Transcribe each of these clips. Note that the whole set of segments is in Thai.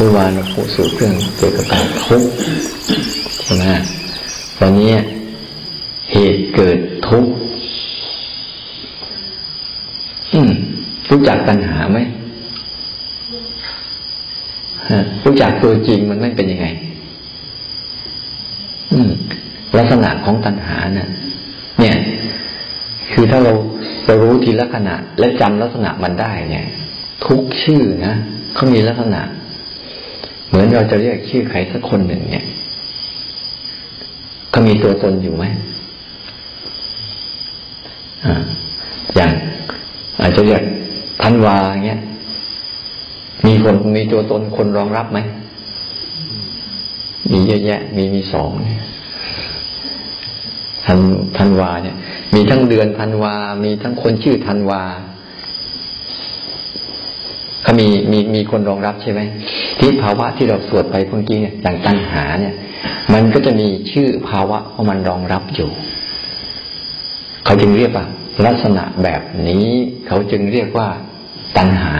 เมื่อวานเราพูดสู่เรื่องเกี่ยวกับการทุกข์ใช่ไหมตอนนี้เหตุเกิดทุกข์รู้จักปัญหาไหมรู้จักตัวจริงมันไม่เป็นยังไง อืมลักษณะของตัณหาเนะ่ยเนี่ย คือถ้าเราเรารู้ทีละขณะ และจำลักษณะมันได้เนี่ย ทุกชื่อนะเขามีลักษณะ เหมือนเราจะเรียกชื่อใครสักคนหนึ่งเนี่ยเขามีตัวตนอยู่ไหมอ่าอย่างอาจจะเรียกทันวาเงี้ย มีคนมีตัวตนคนรองรับไหม มีเยอะแยะ มีมีสองทันทันวาเนี่ย มีทั้งเดือนทันวา มีทั้งคนชื่อทันวาเขามีมีมีคนรองรับใช่ไหม ที่ภาวะที่เราสวดไปเมื่อกี้เนี่ยอย่างตัณหาเนี่ย มันก็จะมีชื่อภาวะว่าะมันรองรับอยู่เขาจึงเรียกว่า ลักษณะแบบนี้ เขาจึงเรียกว่า ตัณหา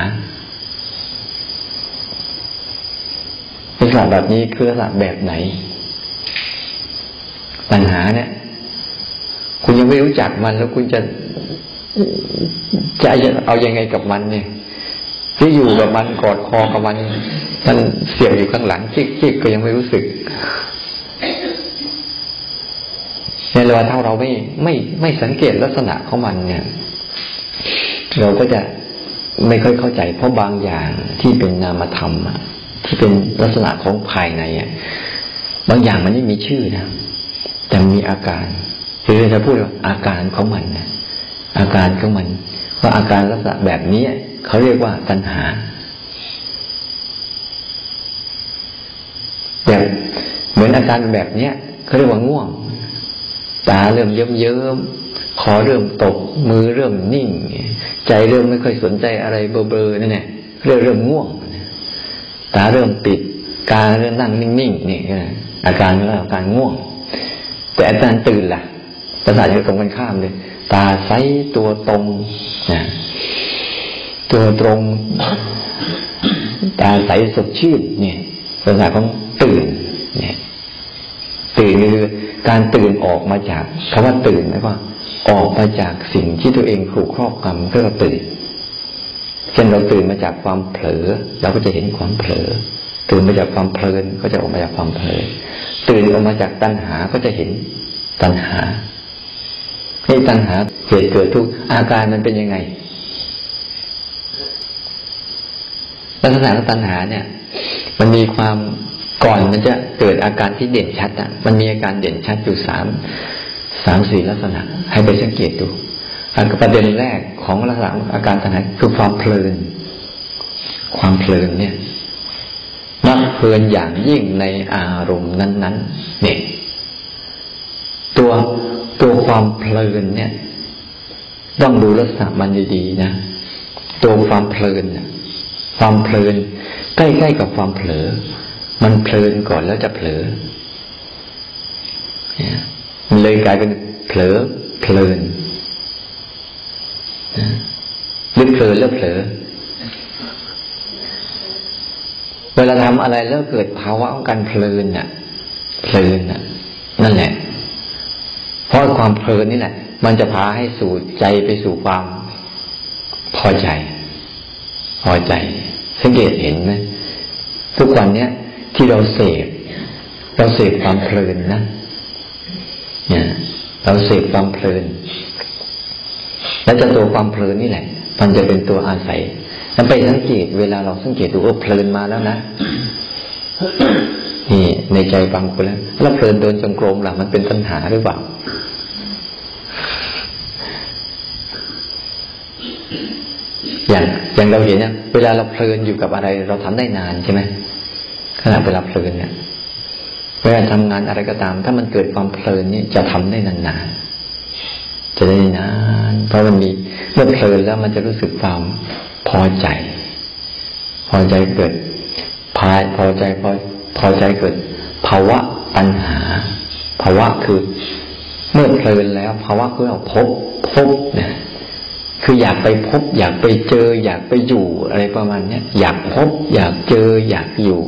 ลักษณะแบบนี้คือลักษณะแบบไหน ปัญหาเนี่ย คุณยังไม่รู้จักมันแล้วคุณจะจะเอาอยัางไงกับมันเนี่ย ที่อยู่กับมันกอดคอกับมันมันเสียบอยู่ข้างหลังจิกจิกก็ยังไม่รู้สึกในเวลาถ้าเราไม่ไม่ไม่สังเกตลักษณะของมันเนี่ย เราก็จะไม่ค่อยเข้าใจ เพราะบางอย่างที่เป็นนามธรรมที่เป็นลักษณะของภายในอะบางอย่างมันไม่มีชื่อนะแต่มีอาการคือจะพูดว่าอาการของมันนะอาการของมันว่าอาการลักษณะแบบนี้ เขาเรียกว่าตัณหาแบบเหมือนอาการแบบเนี้ยเขาเรียกว่าง่วง ตาเริ่มเยิ้มเยิ้มคอเริ่มตก มือเริ่มนิ่ง ใจเริ่มไม่ค่อยสนใจอะไรเบลอๆนั่นแหละเริ่มเริ่มง่วง ตาเริ่มปิดกายเริ่มนั่งนิ่งๆนี่อาการเรียกอาการง่วง แต่อาการตื่นล่ะประสาทจะตรงกันข้ามเลย ตาใสตัวตรงนะ ตัวตรงตาใสสดชื่นเนี่ยลักษณะของตื่นเนี่ยตื่นคือการตื่นออกมาจากคำว่าตื่นนะว่าออกมาจากสิ่งที่ตัวเองถูกครอบงำก็เราตื่นเช่นเราตื่นมาจากความเผลอเราก็จะเห็นความเผลอ ตื่นมาจากความเพลินก็จะออกมาจากความเพลินตื่นออกมาจากตัณหาก็จะเห็นตัณหาให้ตัณหาเหตุเกิดทุกอาการมันเป็นยังไง ลักษณะของตัณหาเนี่ย มันมีความก่อนมันจะเกิดอาการที่เด่นชัดอะ มันมีอาการเด่นชัดอยู่สามสามสี่ลักษณะ ให้ไปสังเกตดูอันประเด็นแรกของลักษณะอาการตัณหาคือความเพลิน ความเพลินเนี่ยมักเพลินอย่างยิ่งในอารมณ์นั้น ๆ เนี่ย ตัวตัวความเพลินเนี่ย ต้องดูลักษณะมันดีๆนะ ตัวความเพลิน ความเพลินใกล้ๆกับความเผลอ มันเพลินก่อนแล้วจะเผลอมันเลยกลายเป็นเผลอเพลินลึกเพลินแล้วเผลอ เวลาทำอะไรแล้วเกิดภาวะของการเพลินน่ะ เพลินน่ะ นั่นแหละ เพราะความเพลินนี่แหละ มันจะพาให้สู่ใจไปสู่ความพอใจ พอใจ สังเกตเห็นไหมทุกวันเนี้ยที่เราเสพเราเสพความเพลินนะเนี่ยเราเสพความเพลิน และจะตัวความเพลินนี่แหละ มันจะเป็นตัวอาศัยแล้วไปสังเกต เวลาเราสังเกตดูว่าเพลินมาแล้วนะนี่ในใจบางคนแล้วแล้วเพลินเดินจงกรมหล่ะมันเป็นปัญหาหรือเปล่า อย่างอย่างเราเห็นเนี่ยเวลาเราเพลินอยู่กับอะไร เราทำได้นานใช่ไหมขณะเวลาเพลินเนี่ยเวลาทำงานอะไรก็ตาม ถ้ามันเกิดความเพลินนี่จะทำได้นานๆจะได้นานเพราะมันมีเมื่อเพลินแล้วมันจะรู้สึกความพอใจ พอใจเกิดพายพอใจพอพอใจเกิด ภาวะปัญหา ภาวะคือ เมื่อเพลินแล้ว ภาวะคือเราพบพบเนี่ย คืออยากไปพบ อยากไปเจอ อยากไปอยู่อะไรประมาณเนี้ยอยากพบ อยากเจอ อยากอยู่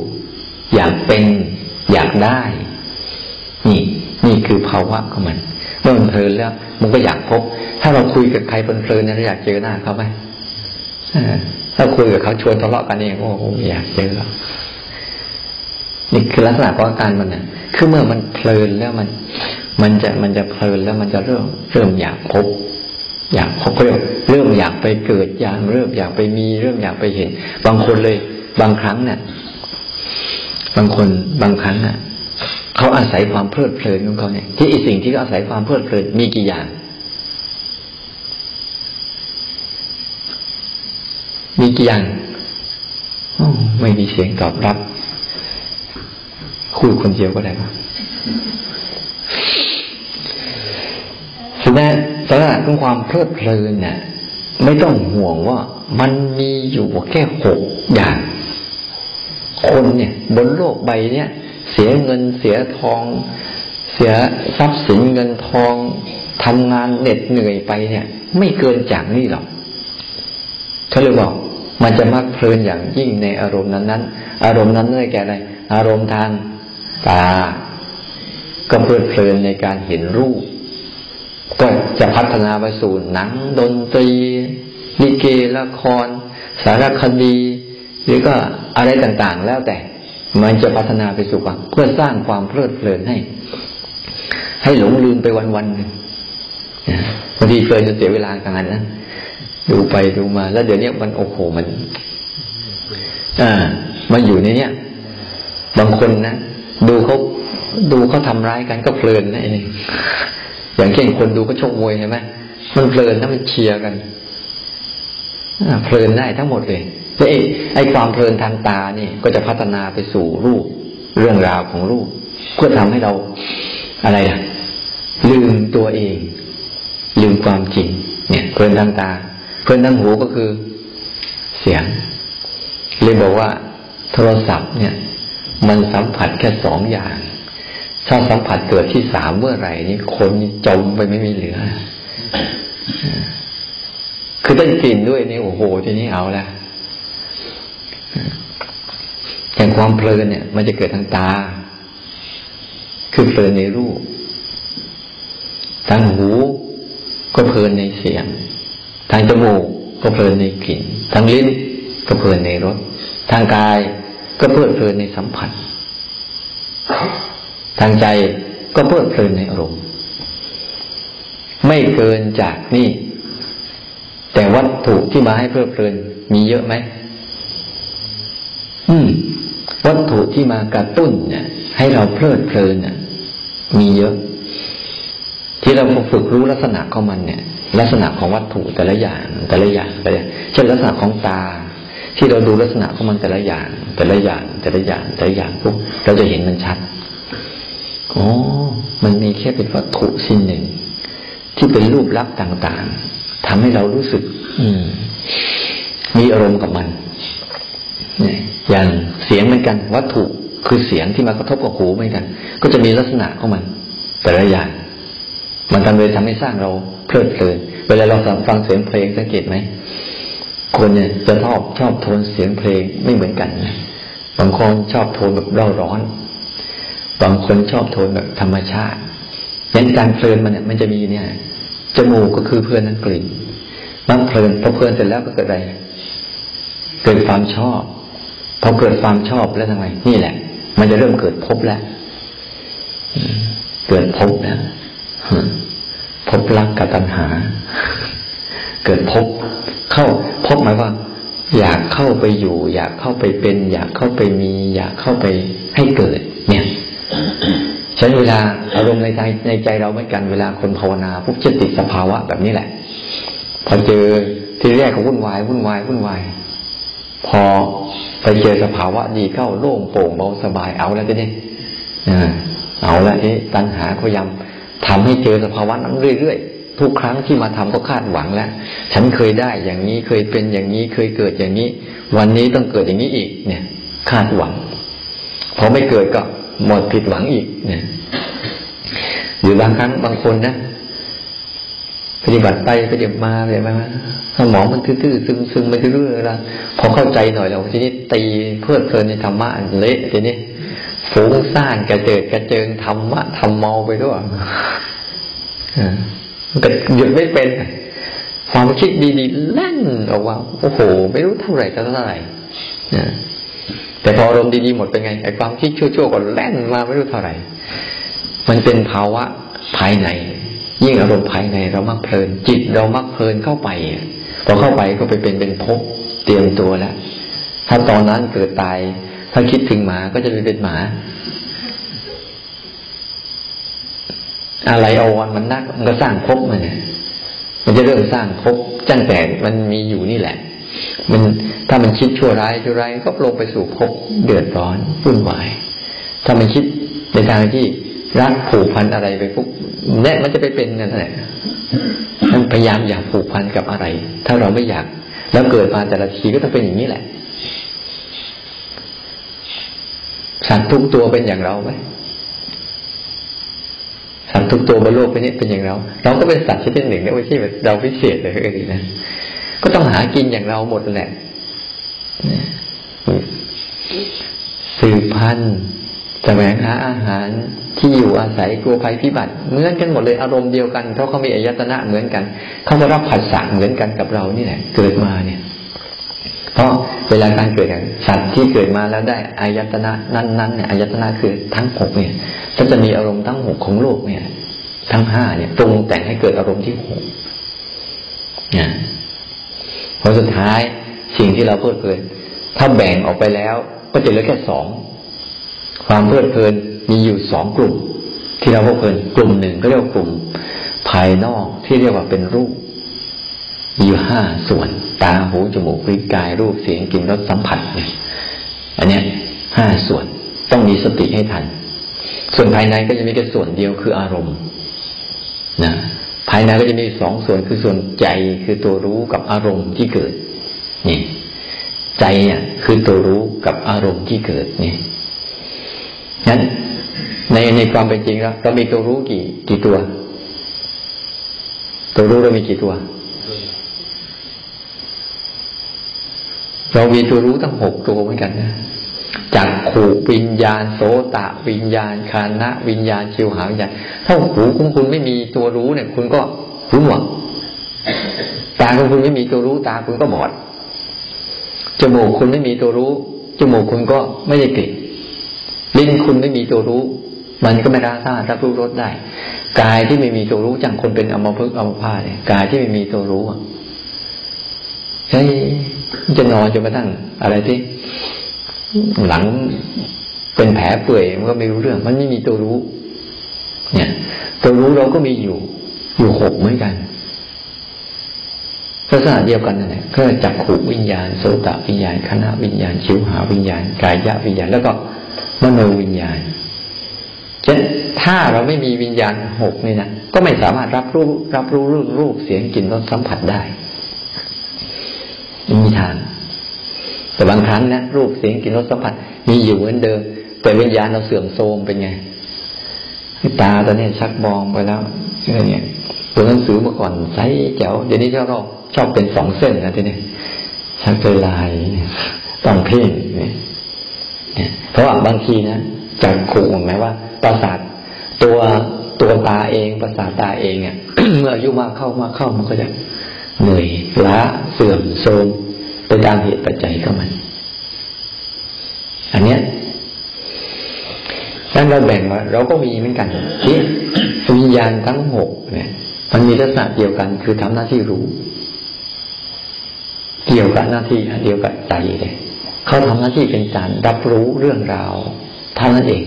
อยากเป็น อยากได้ นี่นี่คือภาวะของมันเมื่อมันเพลินแล้วมันก็อยากพบ ถ้าเราคุยกับใครเพลินๆเนี่ยเราอยากเจอหน้าเขาไหมถ้าคุยกับเขาชวนทะเลาะกันเองโอ้โหอยากเจอนี่คือลักษณะของอาการมันเนี่ยคือเมื่อมันเพลินแล้วมัน มันจะมันจะเพลินแล้วมันจะเริ่มเริ่มอยากพบ อยากเริ่มเริ่มอยากไปเกิดอยากเริ่มอยากไปมีเริ่มอยากไปเห็น บางคนเลย บางครั้งเนี่ยบางคนบางครั้งน่ะเขาอาศัยความเพลิดเพลินของเขาเนี่ย ที่อีสิ่งที่เขาอาศัยความเพลิดเพลินมีกี่อย่าง มีกี่อย่างไม่มีเสียงตอบรับ คุยคนเดียวก็ได้ปะฉะนั้น สถานของความเพลิดเพลินเนี่ยไม่ต้องห่วงว่ามันมีอยู่แค่หกอย่าง คนเนี่ย บนโลกใบเนี่ย เสียเงินเสียทอง เสียทรัพย์สินเงินทองทำงานเหน็ดเหนื่อยไปเนี่ย ไม่เกินจากนี่หรอกเขาเลยบอกมันจะมักเพลินอย่างยิ่งในอารมณ์นั้นๆ อารมณ์นั้นได้แกอะไร อารมณ์ทางตา ก็เพลิดเพลินในการเห็นรูป ก็จะพัฒนาไปสู่หนังดนตรีลิเกละคร สารคดี หรือก็อะไรต่างๆ แล้วแต่มันจะพัฒนาไปสู่ความเพื่อสร้างความเพลิดเพลินให้ ให้หลงลืมไปวันๆหนึ่งบางทีเพลินจนเสียเวลาการนะดูไปดูมา แล้วเดี๋ยวนี้มันโอ้โหมัน อ่ามาอยู่ในเนี้ยบางคนนะดูเขาดูเขาทำร้ายกันก็เพลินนะไอ้นี่ อย่างเช่นคนดูก็ชกมวยใช่ไหมมันเพลินนะมันเชียร์กันเพลินได้ทั้งหมดเลยแล้ไอ้ความเพลินทางตานี่ก็จะพัฒนาไปสู่รูปเรื่องราวของรูป เพื่อทำให้เราอะไรล่ะ ลืมตัวเอง ลืมความจริง เนี่ย เพลินทางตา เพลินทางหูก็คือเสียงเลยบอกว่า โทรศัพท์เนี่ย มันสัมผัสแค่สองอย่าง ถ้าสัมผัสเกิดที่สามเมื่อไหร่นี่คนจมไปไม่มีเหลือ คือได้กลิ่นด้วยนี่โอ้โหทีนี้เอาละอย่างความเพลินเนี่ย มันจะเกิดทางตา คือเพลินในรูป ทางหูก็เพลินในเสียง ทางจมูกก็เพลินในกลิ่น ทางลิ้นก็เพลินในรส ทางกายก็เพลิดเพลินในสัมผัส ทางใจก็เพลิดเพลินในอารมณ์ ไม่เกินจากนี่ แต่วัตถุที่มาให้เพลิดเพลิน มีเยอะไหมอืม วัตถุที่มากระตุ้นเนี่ย ให้เราเพลิดเพลินเนี่ยมีเยอะ ที่เราฝึกรู้ลักษณะของมันเนี่ย ลักษณะของวัตถุแต่ละอย่าง แต่ละอย่างแต่ละเช่นลักษณะของตา ที่เราดูลักษณะของมันแต่ละอย่าง แต่ละอย่าง แต่ละอย่างแต่ละอย่างปุ๊บเราจะเห็นมันชัด อ๋อ มันมีแค่เป็นวัตถุสิ่งหนึ่ง ที่เป็นรูปลักษณ์ต่างๆทำให้เรารู้สึก อืม มีอารมณ์กับมันอย่างเสียงเหมือนกัน วัตถุคือเสียงที่มากระทบกับหูเหมือนกัน ก็จะมีลักษณะของมัน แต่ละอย่าง มันทำเลยทำให้สร้างเราเพลิดเพลินเวลาเราฟังเสียงเพลงสังเกตไหมคนเนี่ยจะชอบชอบโทนเสียงเพลงไม่เหมือนกันนะบางคนชอบโทนแบบเร่าร้อน บางคนชอบโทนแบบธรรมชาติยันการเพลินมันเนี่ยมันจะมีเนี่ย จมูกก็คือเพื่อนนั้นกลิ่นมันเพลินพอเพลินเสร็จแล้วก็เกิดอะไร เกิดความชอบ พอเกิดความชอบแล้วทำไมนี่แหละ มันจะเริ่มเกิดพบแล้ว เกิดพบนะพบรักกับตัณหา เกิดพบ เข้าพบหมายว่า อยากเข้าไปอยู่ อยากเข้าไปเป็น อยากเข้าไปมี อยากเข้าไปให้เกิด เนี่ย ฉันเวลาอารมณ์ในใจในใจเราเหมือนกันเวลาคนภาวนาพวกจะติดสภาวะแบบนี้แหละ พอเจอทีแรกเขาวุ่นวายวุ่นวายวุ่นวาย พอไปเจอสภาวะดีเข้าโล่งโปร่งเบาสบายเอาแล้วจะเนี่ยเอาแล้วนี่ตัณหาพยายามทำให้เจอสภาวะนั้นเรื่อยๆทุกครั้งที่มาทำก็คาดหวังแล้วฉันเคยได้อย่างนี้เคยเป็นอย่างนี้เคยเกิดอย่างนี้ วันนี้ต้องเกิดอย่างนี้อีก เนี่ย คาดหวังพอไม่เกิดก็ หมดผิดหวังอีกเนี่ยหรือบางครั้งบางคนนะปฏิบัติไปปฏิบัติมาเลยไหมสมองมันทื่อๆซึมๆไปเรื่อยๆแล้วพอเข้าใจหน่อยแล้วทีนี้ตีเพื่อเพลินในธรรมะเละทีนี้ฟุ้งซ่านกระเจิดกระเจิงธรรมะทำเมาไปด้วยมันก็หยุดไม่เป็น ความคิดดีๆแล่นออกมาโอ้โห ไม่รู้เท่าไหร่เท่าไหร่ แต่พออารมณ์ดีๆหมดเป็นไงไอ้ความคิดชั่วๆก็แล่นมาไม่รู้เท่าไหร่ มันเป็นภาวะภายใน ยิ่งอารมณ์ภายในเรามักเพลิน จิตเรามักเพลินเข้าไปพอเข้าไปก็ไปเป็นเป็นภพเตรียมตัวแล้วถ้าตอนนั้นเกิดตาย ถ้าคิดถึงหมาก็จะไปเป็นหมา อะไรเอาวันมันนักมันก็สร้างภพมันเนี่ยมันจะเริ่มสร้างภพจังแต่มันมีอยู่นี่แหละ มันถ้ามันคิดชั่วร้ายชั่วร้ายก็ลงไปสู่ภพเดือดร้อนวุ่นวาย ถ้ามันคิดในทางที่รักผูกพันอะไรไปปุ๊บเนี่ยมันจะไปเป็นนั่นแหละมันพยายามอยากผูกพันกับอะไร ถ้าเราไม่อยาก แล้วเกิดมาแต่ละทีก็ต้องเป็นอย่างนี้แหละสัตว์ทุกตัวเป็นอย่างเราไหมสัตว์ทุกตัวบนโลกนี้เป็นอย่างเรา เราก็เป็นสัตว์ชนิดหนึ่งนะไม่ใช่เราพิเศษเลยนะ ก็ต้องหากินอย่างเราหมดแหละสืบพันธุ์แสวงหาอาหารที่อยู่อาศัยกลัวภัยพิบัติเหมือนกันหมดเลยอารมณ์เดียวกันเพราะเขามีอายตนะเหมือนกันเขาจะรับผัสสะเหมือนกันกับเรานี่แหละเกิดมาเนี่ยเพราะเวลาการเกิดอย่างสัตว์ที่เกิดมาแล้วได้อายตนะนั้นๆเนี่ยอายตนะคือทั้งหกเนี่ยก็จะมีอารมณ์ทั้งหกของโลกเนี่ย ทั้งห้าเนี่ยตรงแต่งให้เกิดอารมณ์ที่หกเนะ ผลสุดท้ายสิ่งที่เราเพลิดเพลิน ถ้าแบ่งออกไปแล้ว ก็จะเหลือแค่สองความเพลิดเพลินมีอยู่สองกลุ่ม ที่เราเพลิดเพลินกลุ่มหนึ่งก็เรียกว่ากลุ่ม ภายนอกที่เรียกว่าเป็นรูปมีอยู่ห้าส่วน ตาหูจมูกลิ้นกายรูปเสียงกลิ่นรสสัมผัสเนี่ยอันเนี้ยห้าส่วนต้องมีสติให้ทัน ส่วนภายในก็จะมีแค่ส่วนเดียวคืออารมณ์นะ ภายในก็จะมีสองส่วนคือส่วนใจคือตัวรู้กับอารมณ์ที่เกิด นี่ ใจเนี่ยคือตัวรู้กับอารมณ์ที่เกิดนี่นั้นในในความเป็นจริงแล้วเรามีตัวรู้กี่ กี่ตัว ตัวรู้เรามีกี่ตัว เรามีตัวรู้ตั้งหกตัวเหมือนกันนะ จากขู่วิญญาณ โสตะวิญญาณคานะวิญญาณชิวหาวิญญาณถ้าหูของคุณไม่มีตัวรู้เนี่ย คุณก็หูหนวกตาของคุณไม่มีตัวรู้ตาคุณก็บอดจมูกคุณไม่มีตัวรู้จมูกคุณก็ไม่ได้กลิ่นลิ้นคุณไม่มีตัวรู้ มันก็ไม่รับทราบรับรู้รสได้กายที่ไม่มีตัวรู้จังคนเป็นอมภพอมพาเนี่ยกายที่ไม่มีตัวรู้อะเฮ้ยจะนอนจนกระทั่งอะไรที่ หลังเป็นแผลเปื่อยมันก็ไม่รู้เรื่อง มันไม่มีตัวรู้ เนี่ย ตัวรู้เราก็มีอยู่ อยู่หกเหมือนกันลักษณะเดียวกันนั่นแหละก็จับขูวิญญาณโสตวิญญาณคณะวิญญาณชิวหาวิญญาณกายะวิญญาณ แล้วก็มโนวิญญาณฉะนั้นถ้าเราไม่มีวิญญาณหกนี่นะก็ไม่สามารถรับรู้รับรู้รูปรูปเสียงกลิ่นรสสัมผัสได้มีทาง แต่บางครั้งนะรูปเสียงกลิ่นรสสัมผัสมีอยู่เหมือนเดิม แต่วิญญาณเราเสื่อมโทรมเป็นไงตาตอนนี้ชักมองไปแล้วอะไรเงี้ยตัวหนังสือเมื่อก่อนใสแจ๋วเดี๋ยวนี้ชอบชอบเป็นสองเส้นนะทีนี้ชักเป็นลายต้องเพ่งเนี่ยเพราะว่าบางทีนะจากขู่หมายว่าประสาทตัวตัวตาเองประสาทตาเองเนี่ยเมื่ออายุมากเข้ามากเข้ามันก็จะเหนื่อยล้าเสื่อมโทรม ไปตามเหตุปัจจัยก็มัน อันเนี้ยนั้นเราแบ่งมาเราก็มีเหมือนกันที่วิญญาณทั้งหกเนี่ย มันมีลักษณะเดียวกัน คือทำหน้าที่รู้ เกี่ยวกับหน้าที่เดียวกับใจเลยเขาทำหน้าที่เป็นการรับรู้เรื่องราวเท่านั้นเอง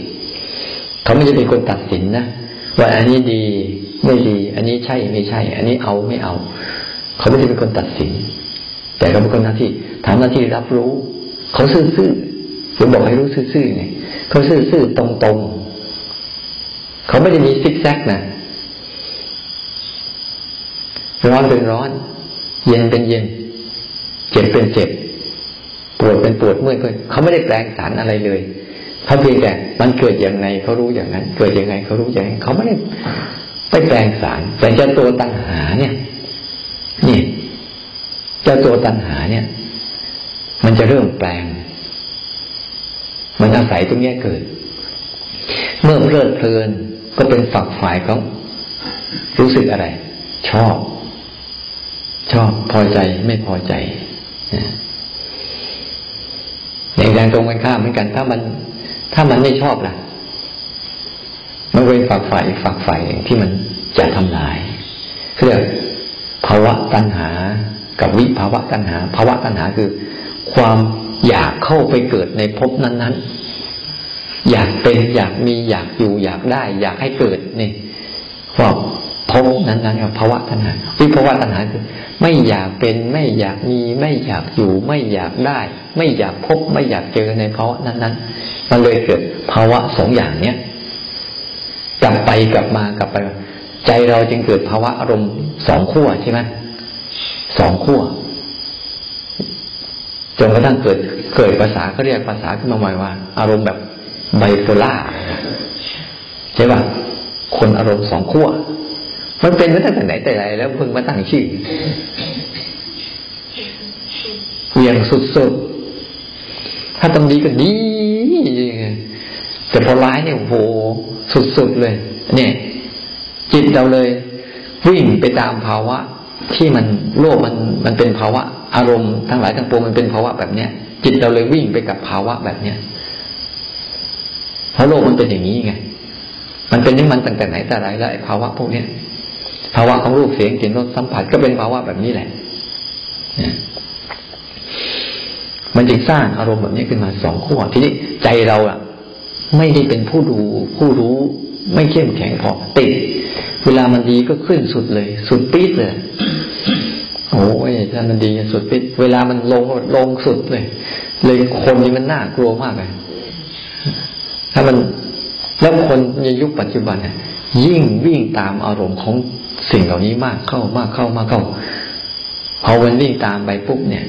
เขาไม่จะเป็นคนตัดสินนะว่าอันนี้ดีไม่ดี อันนี้ใช่ไม่ใช่ อันนี้เอาไม่เอา เขาไม่ได้เป็นคนตัดสิน แต่เขาเป็นคนหน้าที่ทำหน้าที่รับรู้ เขาซื่อๆผมบอกให้รู้ซื่อๆไงเขาซื่อๆตรงๆเขาไม่ได้มีซิกแซกนะร้อนเป็นร้อน เย็นเป็นเย็น เจ็บเป็นเจ็บปวดเป็นปวดเมื่อยก็เขาไม่ได้แปลงสารอะไรเลยเขาเพียงแต่มันเกิดอย่างไรเขารู้อย่างนั้น เกิดอย่างไงเขารู้อย่างนั้นเขาไม่ได้ไปแปลงสารแต่จ้าตัวตัณหาเนี่ย จ้าตัวตัณหาเนี่ย มันจะเริ่มแปลง มันอาศัยตรงนี้เกิด เมื่อเพลิดเพลินก็เป็นฝักฝ่ายเขารู้สึกอะไร ชอบ ชอบพอใจไม่พอใจอย่างแรงตรงกันข้ามเหมือนกัน ถ้ามัน ถ้ามันไม่ชอบล่ะ มันเป็นฝักฝ่ายฝักฝ่ายที่มันจะทำลายเรียกภาวะตัณหา กับวิภาวะตัณหา ภาวะตัณหาคือ ความอยากเข้าไปเกิดในภพนั้นๆ อยากเป็นอยากมีอยากอยู่อยากได้ อยากให้เกิดนี่ความภพนั้นๆกับภาวะตัณหาวิภาวะตัณหาคือ ไม่อยากเป็นไม่อยากมีไม่อยากอยู่ ไม่อยากได้ ไม่อยากพบไม่อยากเจอในภาวะนั้นๆ มันเลยเกิดภาวะสองอย่างเนี้ยกลับไปกลับมากลับไป ใจเราจึงเกิดภาวะอารมณ์สองขั้วใช่ไหม สองขั้วจนกระทั่งเกิดเกิดภาษาก็เรียกภาษาขึ้นมาใหม่ว่า อารมณ์แบบไบโพล่าใช่ป่ะคนอารมณ์สองขั้วมันเป็นมาตั้งแต่ไหนแต่ไรแล้วเพิ่งมาตั้งชื่อเวียงสุดๆ ถ้าตรงดีก็ดี แต่พอร้ายเนี่ยโหสุดๆเลย เนี่ย จิตเราเลย วิ่งไปตามภาวะ ที่มันโลกมันมันเป็นภาวะ อารมณ์ทั้งหลายทั้งปวงมันเป็นภาวะแบบเนี้ย จิตเราเลยวิ่งไปกับภาวะแบบเนี้ยเพราะโลกมันเป็นอย่างนี้ไง มันเป็นนี่มันตั้งแต่ไหนแต่ไรแล้วไอ้ภาวะพวกเนี้ยภาวะของรูปเสียงกลิ่นรสสัมผัสก็เป็นภาวะแบบนี้แหละ มันจึงสร้างอารมณ์แบบนี้ขึ้นมาสองขั้วทีนี้ใจเราอะไม่ได้เป็นผู้ดูผู้รู้ไม่เข้มแข็งพอติดเวลามันดีก็ขึ้นสุดเลย สุดปี๊ดเลย โอ้ยถ้านมันดีสุดปิดเวลามันลงลงสุดเลย เลยคนนี้มันน่ากลัวมากเลยถ้ามันแล้วคนในยุคปัจจุบันเนี่ยยิ่งวิ่งตามอารมณ์ของสิ่งเหล่านี้มากเข้ามากเข้ามากเข้าพอมันวิ่งตามไปปุ๊บเนี่ย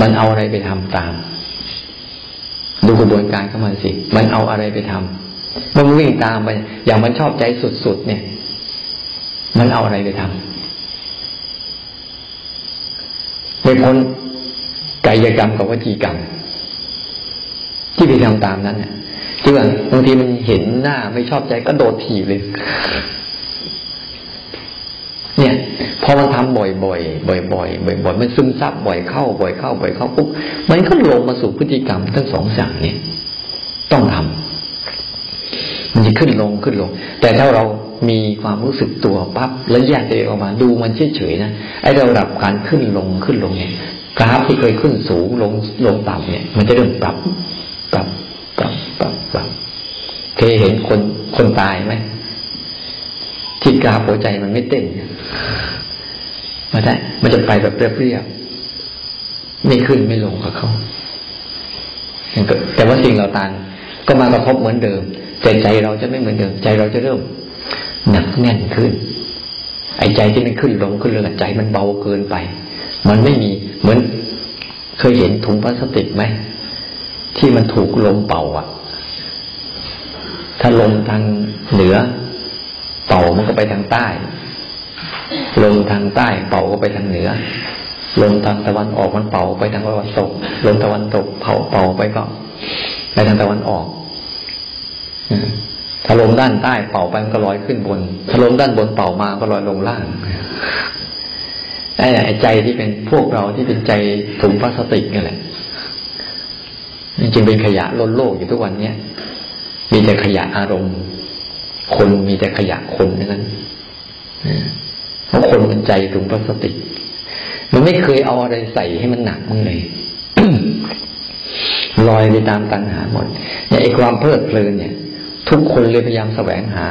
มันเอาอะไรไปทำตาม ดูกระบวนการเข้ามาสิ มันเอาอะไรไปทำมันวิ่งตามไป อย่างมันชอบใจสุดๆเนี่ย มันเอาอะไรไปทำ ไม่พ้นกายกรรมกับวจีกรรม ที่ไปทำตามนั้นเนี่ยจริงบางทีมันเห็นหน้าไม่ชอบใจก็โดดถีบเลย เนี่ยพอมันทำบ่อยๆบ่อยๆบ่อยๆบ่อยๆมันซึมซับบ่อยเข้า บ่อยเข้าบ่อยเข้าปุ๊บมันก็ลงมาสู่พฤติกรรมทั้งสองอย่างนี้ต้องทำมันจะขึ้นลงขึ้นลง แต่ถ้าเรา มีความรู้สึกตัวปั๊บแล้วแยกตัวเองออกมาดูมันเฉยๆนะไอ้ระดับการขึ้นลงขึ้นลงเนี่ยกราฟที่เคยขึ้นสูงลงลงต่ำเนี่ย มันจะเริ่มปรับปรับปรับปรับปรับเคยเห็นคนคนตายไหมที่กราฟหัวใจมันไม่เต้นมาได้มันจะไปแบบเรียบๆไม่ขึ้นไม่ลงกับเขาแต่ว่าสิ่งเราตานก็มากระทบเหมือนเดิมแต่ใจเราจะไม่เหมือนเดิม ใจเราจะเริ่ม หนักแน่นขึ้น ไอ้ใจที่มันขึ้นลงขึ้นลงใจมันเบาเกินไป มันไม่มีเหมือนเคยเห็นถุงพลาสติกไหมที่มันถูกลมเป่าอะ ถ้าลมทางเหนือ เป่ามันก็ไปทางใต้ ลมทางใต้ เป่าก็ไปทางเหนือ ลมทางตะวันออกมันเป่าไปทางตะวันตก ลมตะวันตกเผาเป่าไปก็ ไปทางตะวันออก ถ้าลมด้านใต้เป่าไปมันก็ลอยขึ้นบนถ้าลมด้านบนเป่ามาก็ลอยลงล่างไอ้ใจที่เป็นพวกเราที่เป็นใจถุงพลาสติกนี่แหละจริงเป็นขยะล้นโลกอยู่ทุกวันเนี้ยมีแต่ขยะอารมณ์ คนมีแต่ขยะคนนั้นเพราะคนมันใจถุงพลาสติก มันไม่เคยเอาอะไรใส่ให้มันหนักมั้งเลยลอยไปตามตัณหาหมดเนี่ยไอ้ความเพลิดเพลินเนี่ย ทุกคนเลยพยายามแสวงหา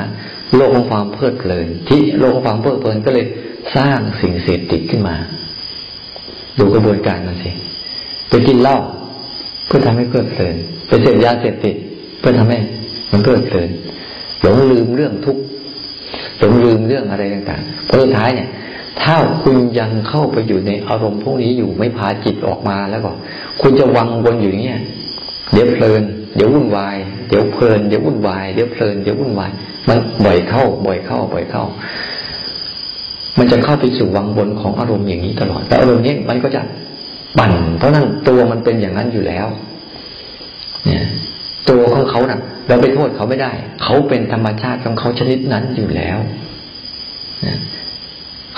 โลกของความเพลิดเพลิน ที่โลกของความเพลิดเพลินก็เลยสร้างสิ่งเสพติดขึ้นมา ดูกระบวนการมันสิไปกินเหล้าเพื่อทำให้เพลิดเพลินไปเสพยาเสพติดเพื่อทำให้มันเพลิดเพลินหลงลืมเรื่องทุกหลงลืมเรื่องอะไรต่างๆเพราะสุดท้ายเนี่ย ถ้าคุณยังเข้าไปอยู่ในอารมณ์พวกนี้อยู่ไม่พาจิตออกมาแล้วก็ คุณจะวังวนอยู่อย่างเงี้ยเดี๋ยวเพลิน เดี๋ยววุ่นวาย เดี๋ยวเพลินเดี๋ยววุ่นวายเดี๋ยวเพลินเดี๋ยววุ่นวายมันบ่อยเข้า บ่อยเข้า บ่อยเข้า มันจะเข้าไปสู่วังบนของอารมณ์อย่างนี้ตลอด แต่อารมณ์นี้มันก็จะปั่น เพราะนั่นตัวมันเป็นอย่างนั้นอยู่แล้ว เนี่ย ตัวของเขานะ่ะ เราไปโทษเขาไม่ได้ เขาเป็นธรรมชาติของเขาชนิดนั้นอยู่แล้ว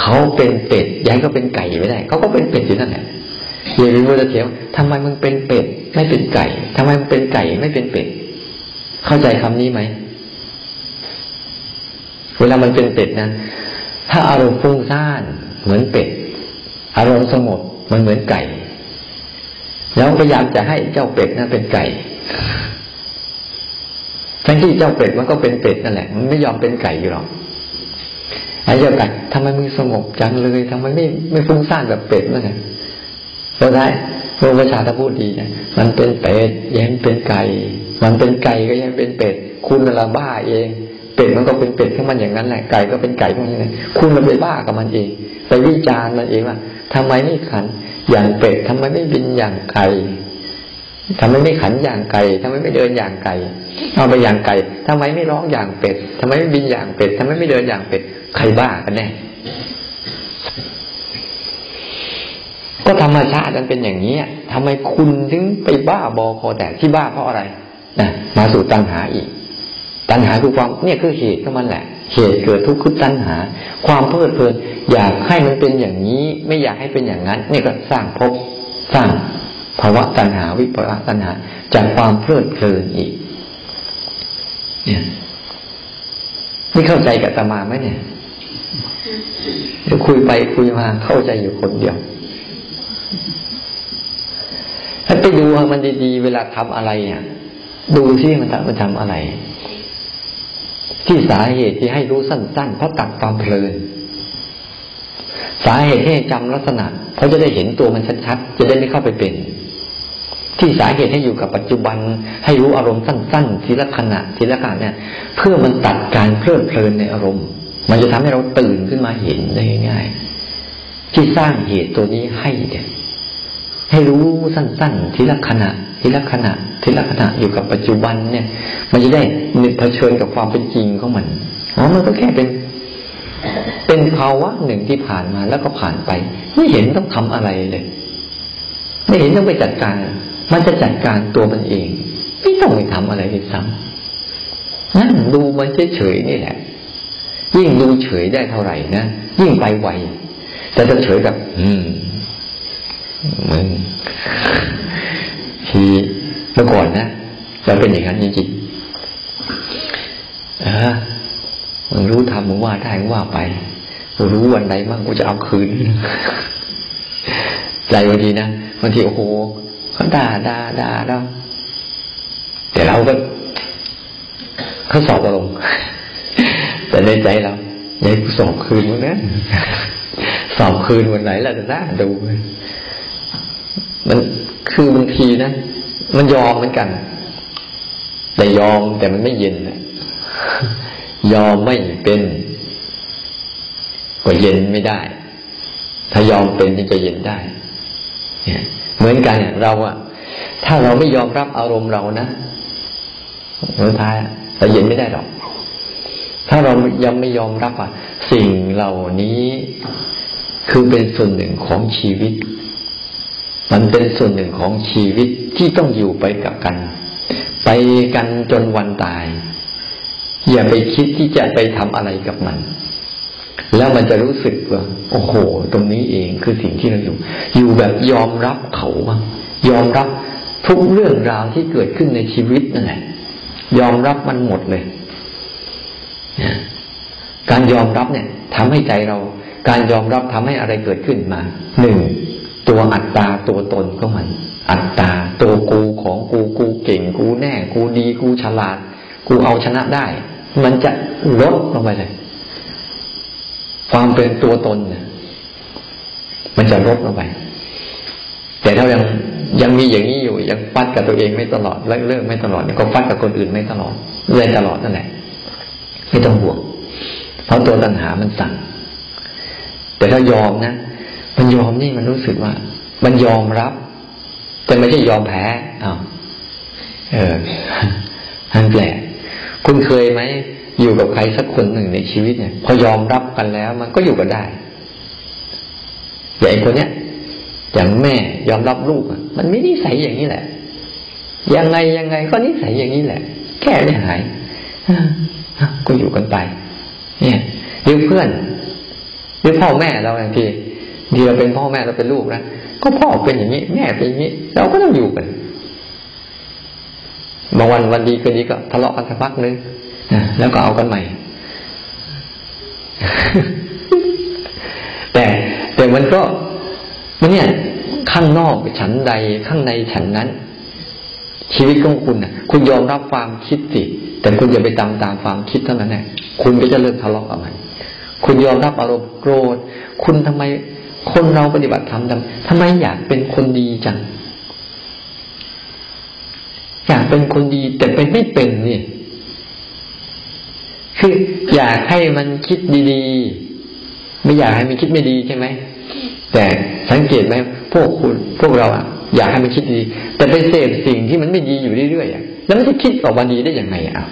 เขาเป็นเป็ดยายก็เป็นไก่ไม่ได้ เขาก็เป็นเป็ดอยู่นั่นแหละเยบิโมจะเถียงทำไมมึงเป็นเป็ด ไม่เป็นไก่ทำไมมึงเป็นไก่ไม่เป็นเป็ด เข้าใจคำนี้ไหม เวลามันเป็นเป็ดนั้นถ้าอารมณ์ฟุ้งซ่านเหมือนเป็ด อารมณ์สงบมันเหมือนไก่ แล้วพยายามจะให้เจ้าเป็ดนั้นเป็นไก่ทั้งที่เจ้าเป็ดมันก็เป็นเป็ดนั่นแหละ มันไม่ยอมเป็นไก่อยู่หรอกไอ้เจ้าไก่ทำไมมึงสงบจังเลยทำไมไม่ไม่ฟุ้งซ่านแบบเป็ดมั้งเราได้พระพุทธเจ้าพูดดีนะมันเป็นเป็ดยังเป็นไก่ มันเป็นไก่ก็ยังเป็นเป็ด คุณละบ้าเอง เป็ดมันก็เป็นเป็ดของมันอย่างนั้นแหละไก่ก็เป็นไก่ของมันอย่างนั้นคุณเราไปบ้ากับมันเอง ไปวิจารณ์มันเองว่าทำไมไม่ขัน อย่างเป็ดทำไมไม่บินอย่างไก่ทำไมไม่ขันอย่างไก่ทำไมไม่เดินอย่างไก่เอาไปอย่างไก่ทำไมไม่ร้องอย่างเป็ดทำไมไม่บินอย่างเป็ดทำไมไม่เดินอย่างเป็ด ใครบ้ากันแน่ก็ธรรมชาติมันเป็นอย่างนี้ทำไมคุณถึงไปบ้าบอคอแตกที่บ้าเพราะอะไร นะมาสู่ตัณหาอีก ตัณหาคือความเนี่ยคือเหตุของมันแหละ เหตุเกิดทุกข์คือตัณหา ความเพลิดเพลิน อยากให้มันเป็นอย่างนี้ ไม่อยากให้เป็นอย่างนั้น นี่ก็สร้างภพสร้างภาวะตัณหาวิปลาตัณหา จากความเพลิดเพลินอีก เนี่ยนี่เข้าใจกับตมาไหมเนี่ยเดี๋ยวคุยไปคุยมาเข้าใจอยู่คนเดียวถ้าไปดูมันดีๆ เวลาทำอะไรเนี่ย ดูที่มันทำมันทำอะไร ที่สาเหตุที่ให้รู้สั้นๆเพราะตัดความเพลิน สาเหตุให้จำลักษณะเพราะจะได้เห็นตัวมันชัดๆจะได้ไม่เข้าไปเป็น ที่สาเหตุให้อยู่กับปัจจุบัน ให้รู้อารมณ์สั้นๆทีละขณะทีละขณะเนี่ย เพื่อมันตัดการเพลิดเพลินในอารมณ์ มันจะทำให้เราตื่นขึ้นมาเห็นได้ง่ายๆที่สร้างเหตุตัวนี้ให้เนี่ยให้รู้สั้นๆทีละขณะ ทีละขณะทีละขณะอยู่กับปัจจุบันเนี่ย มันจะได้นึกเผชิญกับความเป็นจริงของมันอ๋อมันก็แค่เป็น เป็นภาวะหนึ่งที่ผ่านมาแล้วก็ผ่านไป ไม่เห็นต้องทำอะไรเลย ไม่เห็นต้องไปจัดการ มันจะจัดการตัวมันเอง ไม่ต้องไปทำอะไรเลยซ้ำนั่นดูมันเฉยๆนี่แหละ ยิ่งดูเฉยได้เท่าไหร่นะยิ่งไปไวแต่จะเฉยแบบ อืมมึ ทีเมื่อก่อนนะเราเป็นอย่างนั้นจริงๆเออมึงรู้ทำมึงว่าได้มึงว่าไปกูรู้วันไหนมั่งกูจะเอาคืน ใจบางทีนะบางทีโอ้โหเขาด่าด่าด่าเราแต่เราก็เขาสอบเราลง แต่ในใจเราอยากกูสอบคืนมึงนะสอบคืนวันไหนเราจะน่าดู คือบางทีนะมันยอมเหมือนกัน แต่ยอมแต่มันไม่เย็นยอมไม่เป็นก็เย็นไม่ได้ ถ้ายอมเป็นจึงจะเย็นได้เนี่ยเหมือนกันเราอะถ้าเราไม่ยอมรับอารมณ์เรานะสุดท้ายเราเย็นไม่ได้หรอก ถ้าเรายังไม่ยอมรับอะ สิ่งเหล่านี้คือเป็นส่วนหนึ่งของชีวิต มันเป็นส่วนหนึ่งของชีวิตที่ต้องอยู่ไปกับกัน ไปกันจนวันตาย อย่าไปคิดที่จะไปทำอะไรกับมัน แล้วมันจะรู้สึกว่า โอ้โห ตรงนี้เองคือสิ่งที่เราอยู่ อยู่แบบยอมรับเขาบ้างยอมรับทุกเรื่องราวที่เกิดขึ้นในชีวิตนั่นแหละยอมรับมันหมดเลย การยอมรับเนี่ยทำให้ใจเรา การยอมรับทำให้อะไรเกิดขึ้นมาหนึ่ง ตัวอัตตาตัวตนก็มัน อัตตาตัวกูของกูกูเก่งกูแน่ กูดีกูฉลาด กูเอาชนะได้ มันจะลดลงไปเลย ความเป็นตัวตนเนี่ยมันจะลดลงไป แต่ถ้ายังยังมีอย่างนี้อยู่ยังฟัดกับตัวเองไม่ตลอดเลิกเลิกไม่ตลอดก็ฟัดกับคนอื่นไม่ตลอดเรื่อยตลอดนั่นแหละไม่ต้องห่วงเพราะตัวตัณหามันสั่งแต่ถ้ายอมนะ มันยอมนี่มันรู้สึกว่า มันยอมรับ แต่ไม่ใช่ยอมแพ้อ้าวเอออันแปลกคุณเคยไหมอยู่กับใครสักคนหนึ่งในชีวิตเนี่ย พอยอมรับกันแล้ว มันก็อยู่กันได้อย่างคนเนี้ยอย่างแม่ยอมรับลูกมันไม่นิสัยอย่างนี้แหละ ยังไงยังไงก็นิสัยอย่างนี้แหละแก้ไม่หายก็อยู่กันไป เนี่ยหรือเพื่อนหรือพ่อแม่เราบางที ที่เราเป็นพ่อแม่เราเป็นลูกนะก็พ่อเป็นอย่างนี้แม่เป็นอย่างนี้ เราก็ต้องอยู่กันบางวันวันดีคืนดีก็ทะเลาะกันสักพักนึงแล้วก็เอากันใหม่ แต่แต่มันก็มันเนี่ยข้างนอกฉันใดข้างในฉันนั้น ชีวิตของคุณนะคุณยอมรับความคิดสิแต่คุณอย่าไปตามตามความคิดเท่านั้นแหละคุณก็จะเริ่มทะเลาะกับมัน คุณยอมรับอารมณ์โกรธ คุณทำไม คนเราปฏิบัติธรรมทำไมอยากเป็นคนดีจัง อยากเป็นคนดีแต่เป็นไม่เป็นเนี่ยคืออยากให้มันคิดดีๆ ไม่อยากให้มันคิดไม่ดีใช่ไหม แต่สังเกตไหมพวกคุณพวกเราอะอยากให้มันคิดดี แต่ไปเสพสิ่งที่มันไม่ดีอยู่เรื่อยๆอะแล้วมันจะคิดออกมาดีได้อยังไงอะ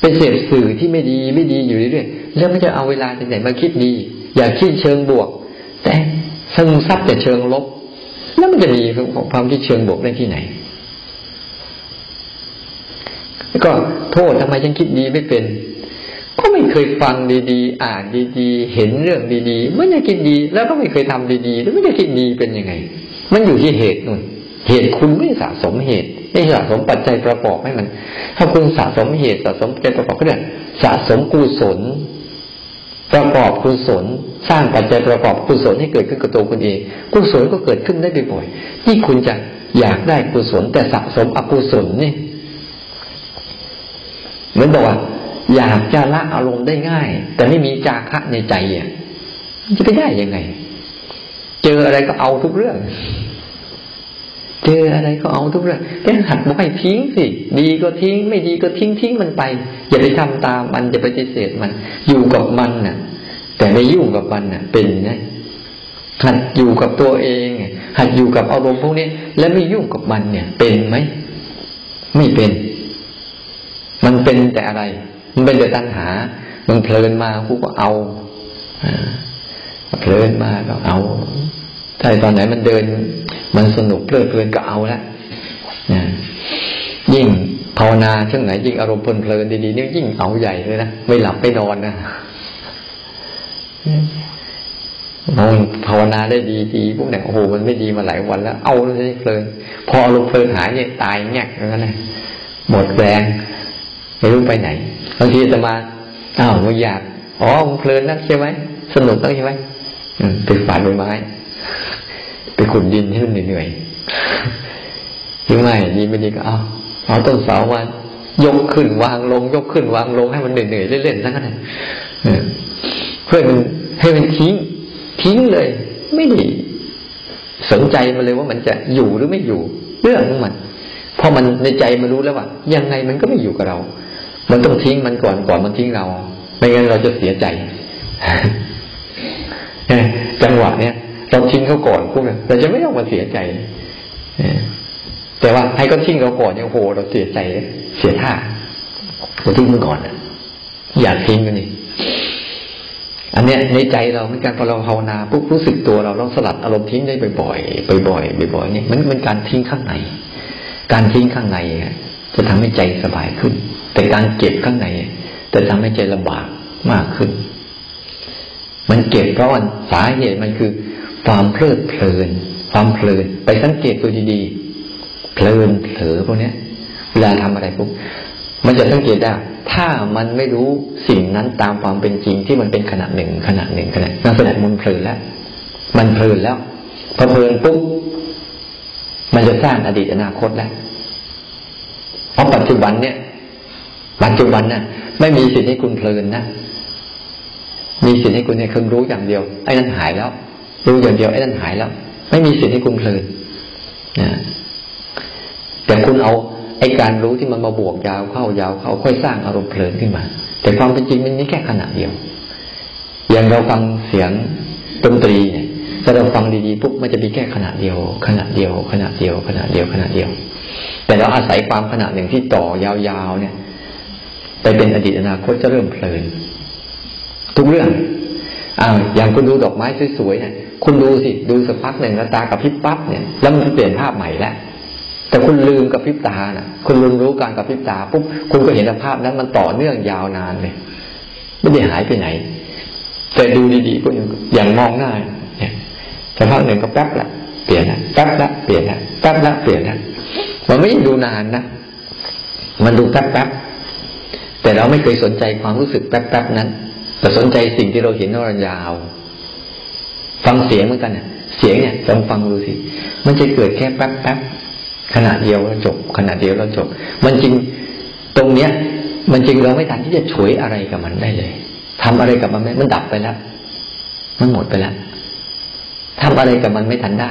เป็นเสพสื่อที่ไม่ดีไม่ดีอยู่เรื่อยๆแล้วมันจะเอาเวลาที่ไหนมาคิดดี อยากคิดเชิงบวก แต่ซึมซับแต่เชิงลบ แล้วมันจะมีความคิดเชิงบวกได้ที่ไหน ก็โทษทำไมฉันคิดดีไม่เป็น ก็ไม่เคยฟังดีๆ อ่านดีๆ เห็นเรื่องดีๆไม่ได้คิดดี แล้วก็ไม่เคยทำดีๆ แล้วไม่ได้คิดดีเป็นยังไง มันอยู่ที่เหตุนู่นเหตุคุณไม่สะสมเหตุ ไม่สะสมปัจจัยประกอบให้มัน ถ้าคุณสะสมเหตุสะสมปัจจัยประกอบก็เนี่ยสะสมกุศล ประกอบกุศลสร้างปัจจัยประกอบกุศลให้เกิดขึ้นกับตัวคุณเองกุศลก็เกิดขึ้นได้บ่อยๆที่คุณจะอยากได้กุศลแต่สะสมอกุศลนี่เหมือนบอกว่า อยากจะละอารมณ์ได้ง่าย แต่ไม่มีจาคะในใจอะจะไปได้ยังไง เจออะไรก็เอาทุกเรื่อง เจออะไรก็เอาทุกเรื่องแกหัดบอกให้ทิ้งสิ ดีก็ทิ้ง ไม่ดีก็ทิ้งทิ้งมันไป อย่าไปทำตามมันอย่าไปฏิเสธมัน อยู่กับมันน่ะ แต่ไม่ยุ่งกับมันน่ะ เป็นไงหัดอยู่กับตัวเอง หัดอยู่กับอารมณ์พวกนี้และไม่ยุ่งกับมันเนี่ย เป็นไหมไม่เป็น มันเป็นแต่อะไร มันเป็นแต่ตัณหา มันเพลินมากูก็เอาเพลินมาก็เอา ถ้าตอนไหนมันเดิน มันสนุกเพลิดเพลินก็เอาละนะยิ่งภาวนาช่วงไหนยิ่งอารมณ์เพลินเพลินดีๆนี่ยิ่งเอาใหญ่เลยนะไม่หลับไม่นอนนะนอนภาวนาได้ดีดีพวกเนี่ยโอ้โหมันไม่ดีมาหลายวันแล้ว เอาเลยเพลินพออารมณ์เพลินหายเนี่ยตายเงี้ยแล้วนะหมดแรงไม่รู้ไปไหนบางทีจะมาอ้าวมึงอยากอ๋อมึงเพลินนักใช่ไหมสนุกต้องใช่ไหมไปฝานใบไม้ ไปขุดดินให้มันเหนื่อยๆหรือไม่ดีไม่ดีก็เอาเอาต้นเสามา ยกขึ้นวางลง ยกขึ้นวางลงให้มันเหนื่อยๆเล่นๆทั้งนั้นเพื่อมันให้มันทิ้ง ทิ้งเลย ไม่ได้สนใจมันเลยว่ามันจะอยู่หรือไม่อยู่ เรื่องของมันพอมันในใจมันรู้แล้วว่ายังไงมันก็ไม่อยู่กับเรา มันต้องทิ้งมันก่อนก่อนมันทิ้งเรา ไม่งั้นเราจะเสียใจ จังหวะเนี้ย เราทิ้งเขาก่อนพวกนี้เราจะไม่ต้องมาเสียใจแต่ว่าให้เขาทิ้งเราก่อนยังโหเราเสียใจเสียท่าเราทิ้งมันก่อนอย่าทิ้งกันนี่อันเนี้ยในใจเราเหมือนกันพอเราภาวนาปุ๊บรู้สึกตัวเราต้องสลัดอารมณ์ทิ้งได้บ่อยๆบ่อยๆบ่อยๆนี่มันเป็นการทิ้งข้างใน การทิ้งข้างในจะทำให้ใจสบายขึ้น แต่การเก็บข้างในจะทำให้ใจลำบากมากขึ้น มันเก็บเพราะสาเหตุมันคือ ความเพลิดเพลิน ความเพลิน ไปสังเกตตัวดีๆ เพลินเผลอพวกนี้เวลาทำอะไรปุ๊บมันจะสังเกตได้ ถ้ามันไม่รู้สิ่งนั้นตามความเป็นจริงที่มันเป็นขนาดหนึ่งขนาดหนึ่งขนาดนั่นแสดงมันเพลินแล้ว มันเพลินแล้วพอเพลินปุ๊บมันจะสร้างอดีตอนาคตแล้วเพราะปัจจุบันเนี่ย ปัจจุบันน่ะ ไม่มีสิทธิ์ให้คุณเพลินนะมีสิทธิ์ให้คุณเนี่ยคือรู้อย่างเดียวไอ้นั่นหายแล้ว รู้อย่างเดียวไอ้นั่นหายแล้ว ไม่มีสิทธิ์ให้คุณเพลินนะแต่คุณเอาไอ้การรู้ที่มันมาบวกยาวเข้ายาวเข้าค่อยสร้างอารมณ์เพลินขึ้นมา แต่ความเป็นจริงมันมีแค่ขณะเดียว อย่างเราฟังเสียงดนตรีเนี่ยถ้าเราฟังดีๆปุ๊บมันจะมีแค่ขณะเดียว ขณะเดียว ขณะเดียว ขณะเดียวขณะเดียว แต่เราอาศัยความขนาดหนึ่งที่ต่อยาวๆเนี่ยไปเป็นอดีตอนาคตจะเริ่มเพลิน ทุกเรื่องอ่าอย่างคุณดูดอกไม้สวยๆเนี่ย คุณดูสิดูสักพักหนึ่งแล้วตากับพริบปั๊บเนี่ยแล้วมันเปลี่ยนภาพใหม่แล้วแต่คุณลืมกับพริบตานะคุณลืมรู้การกับพริบตาปุ๊บคุณก็เห็นภาพนั้นมันต่อเนื่องยาวนานเลยไม่ได้หายไปไหน แต่ดูดีๆก็ยังอย่างมองหน้าเนี่ยสักพักหนึ่งก็แป๊บละเปลี่ยนละแป๊บละเปลี่ยนละแป๊บละเปลี่ยนละมันไม่ดูนานนะมันดูแป๊บแป๊บแต่เราไม่เคยสนใจความรู้สึกแป๊บแป๊บนั้น แต่สนใจสิ่งที่เราเห็นว่ายาว ฟังเสียงเหมือนกันเนี่ยเสียงเนี่ยลองฟังดูสิมันจะเกิดแค่แป๊บแป๊บขณะเดียวแล้วจบขณะเดียวแล้วจบ มันจริงตรงเนี้ย มันจริงเราไม่ทันที่จะฉวยอะไรกับมันได้เลยทำอะไรกับมันไม่มันดับไปแล้ว มันหมดไปแล้วทำอะไรกับมันไม่ทันได้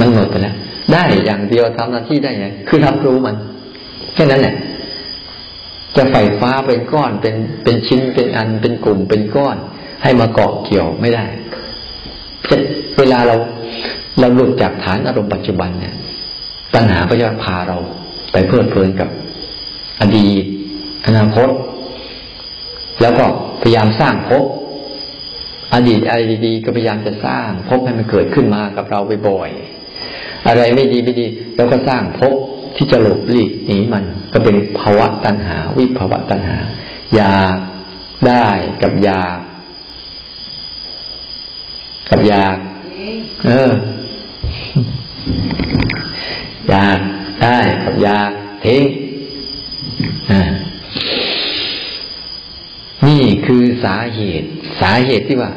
มันหมดไปแล้วได้อย่างเดียวทำหน้าที่ได้ไงคือรับรู้มันแค่นั้นแหละจะไฟฟ้าเป็นก้อนเป็นเป็นชิ้นเป็นอันเป็นกลุ่มเป็นก้อน มาเกาะเกี่ยวไม่ได้จะเวลาเราเราหลุดจากฐานอารมณ์ปัจจุบันเนี่ยปัญหาก็จะพาเราไปเพลิดเพลินกับอดีตอนาคต แล้วก็พยายามสร้างภพอดีตอะไรดีๆก็พยายามจะสร้างภพให้มันเกิดขึ้นมากับเราบ่อยๆอะไรไม่ดีไม่ดีเราก็สร้างภพที่จะหลบหลีกหนีมัน ก็เป็นภาวะตัณหา วิภาวะตัณหา อยากได้กับอยาก กับอยากเอออยากได้กับอยากทิ้งนี่คือสาเหตุ สาเหตุที่ว่า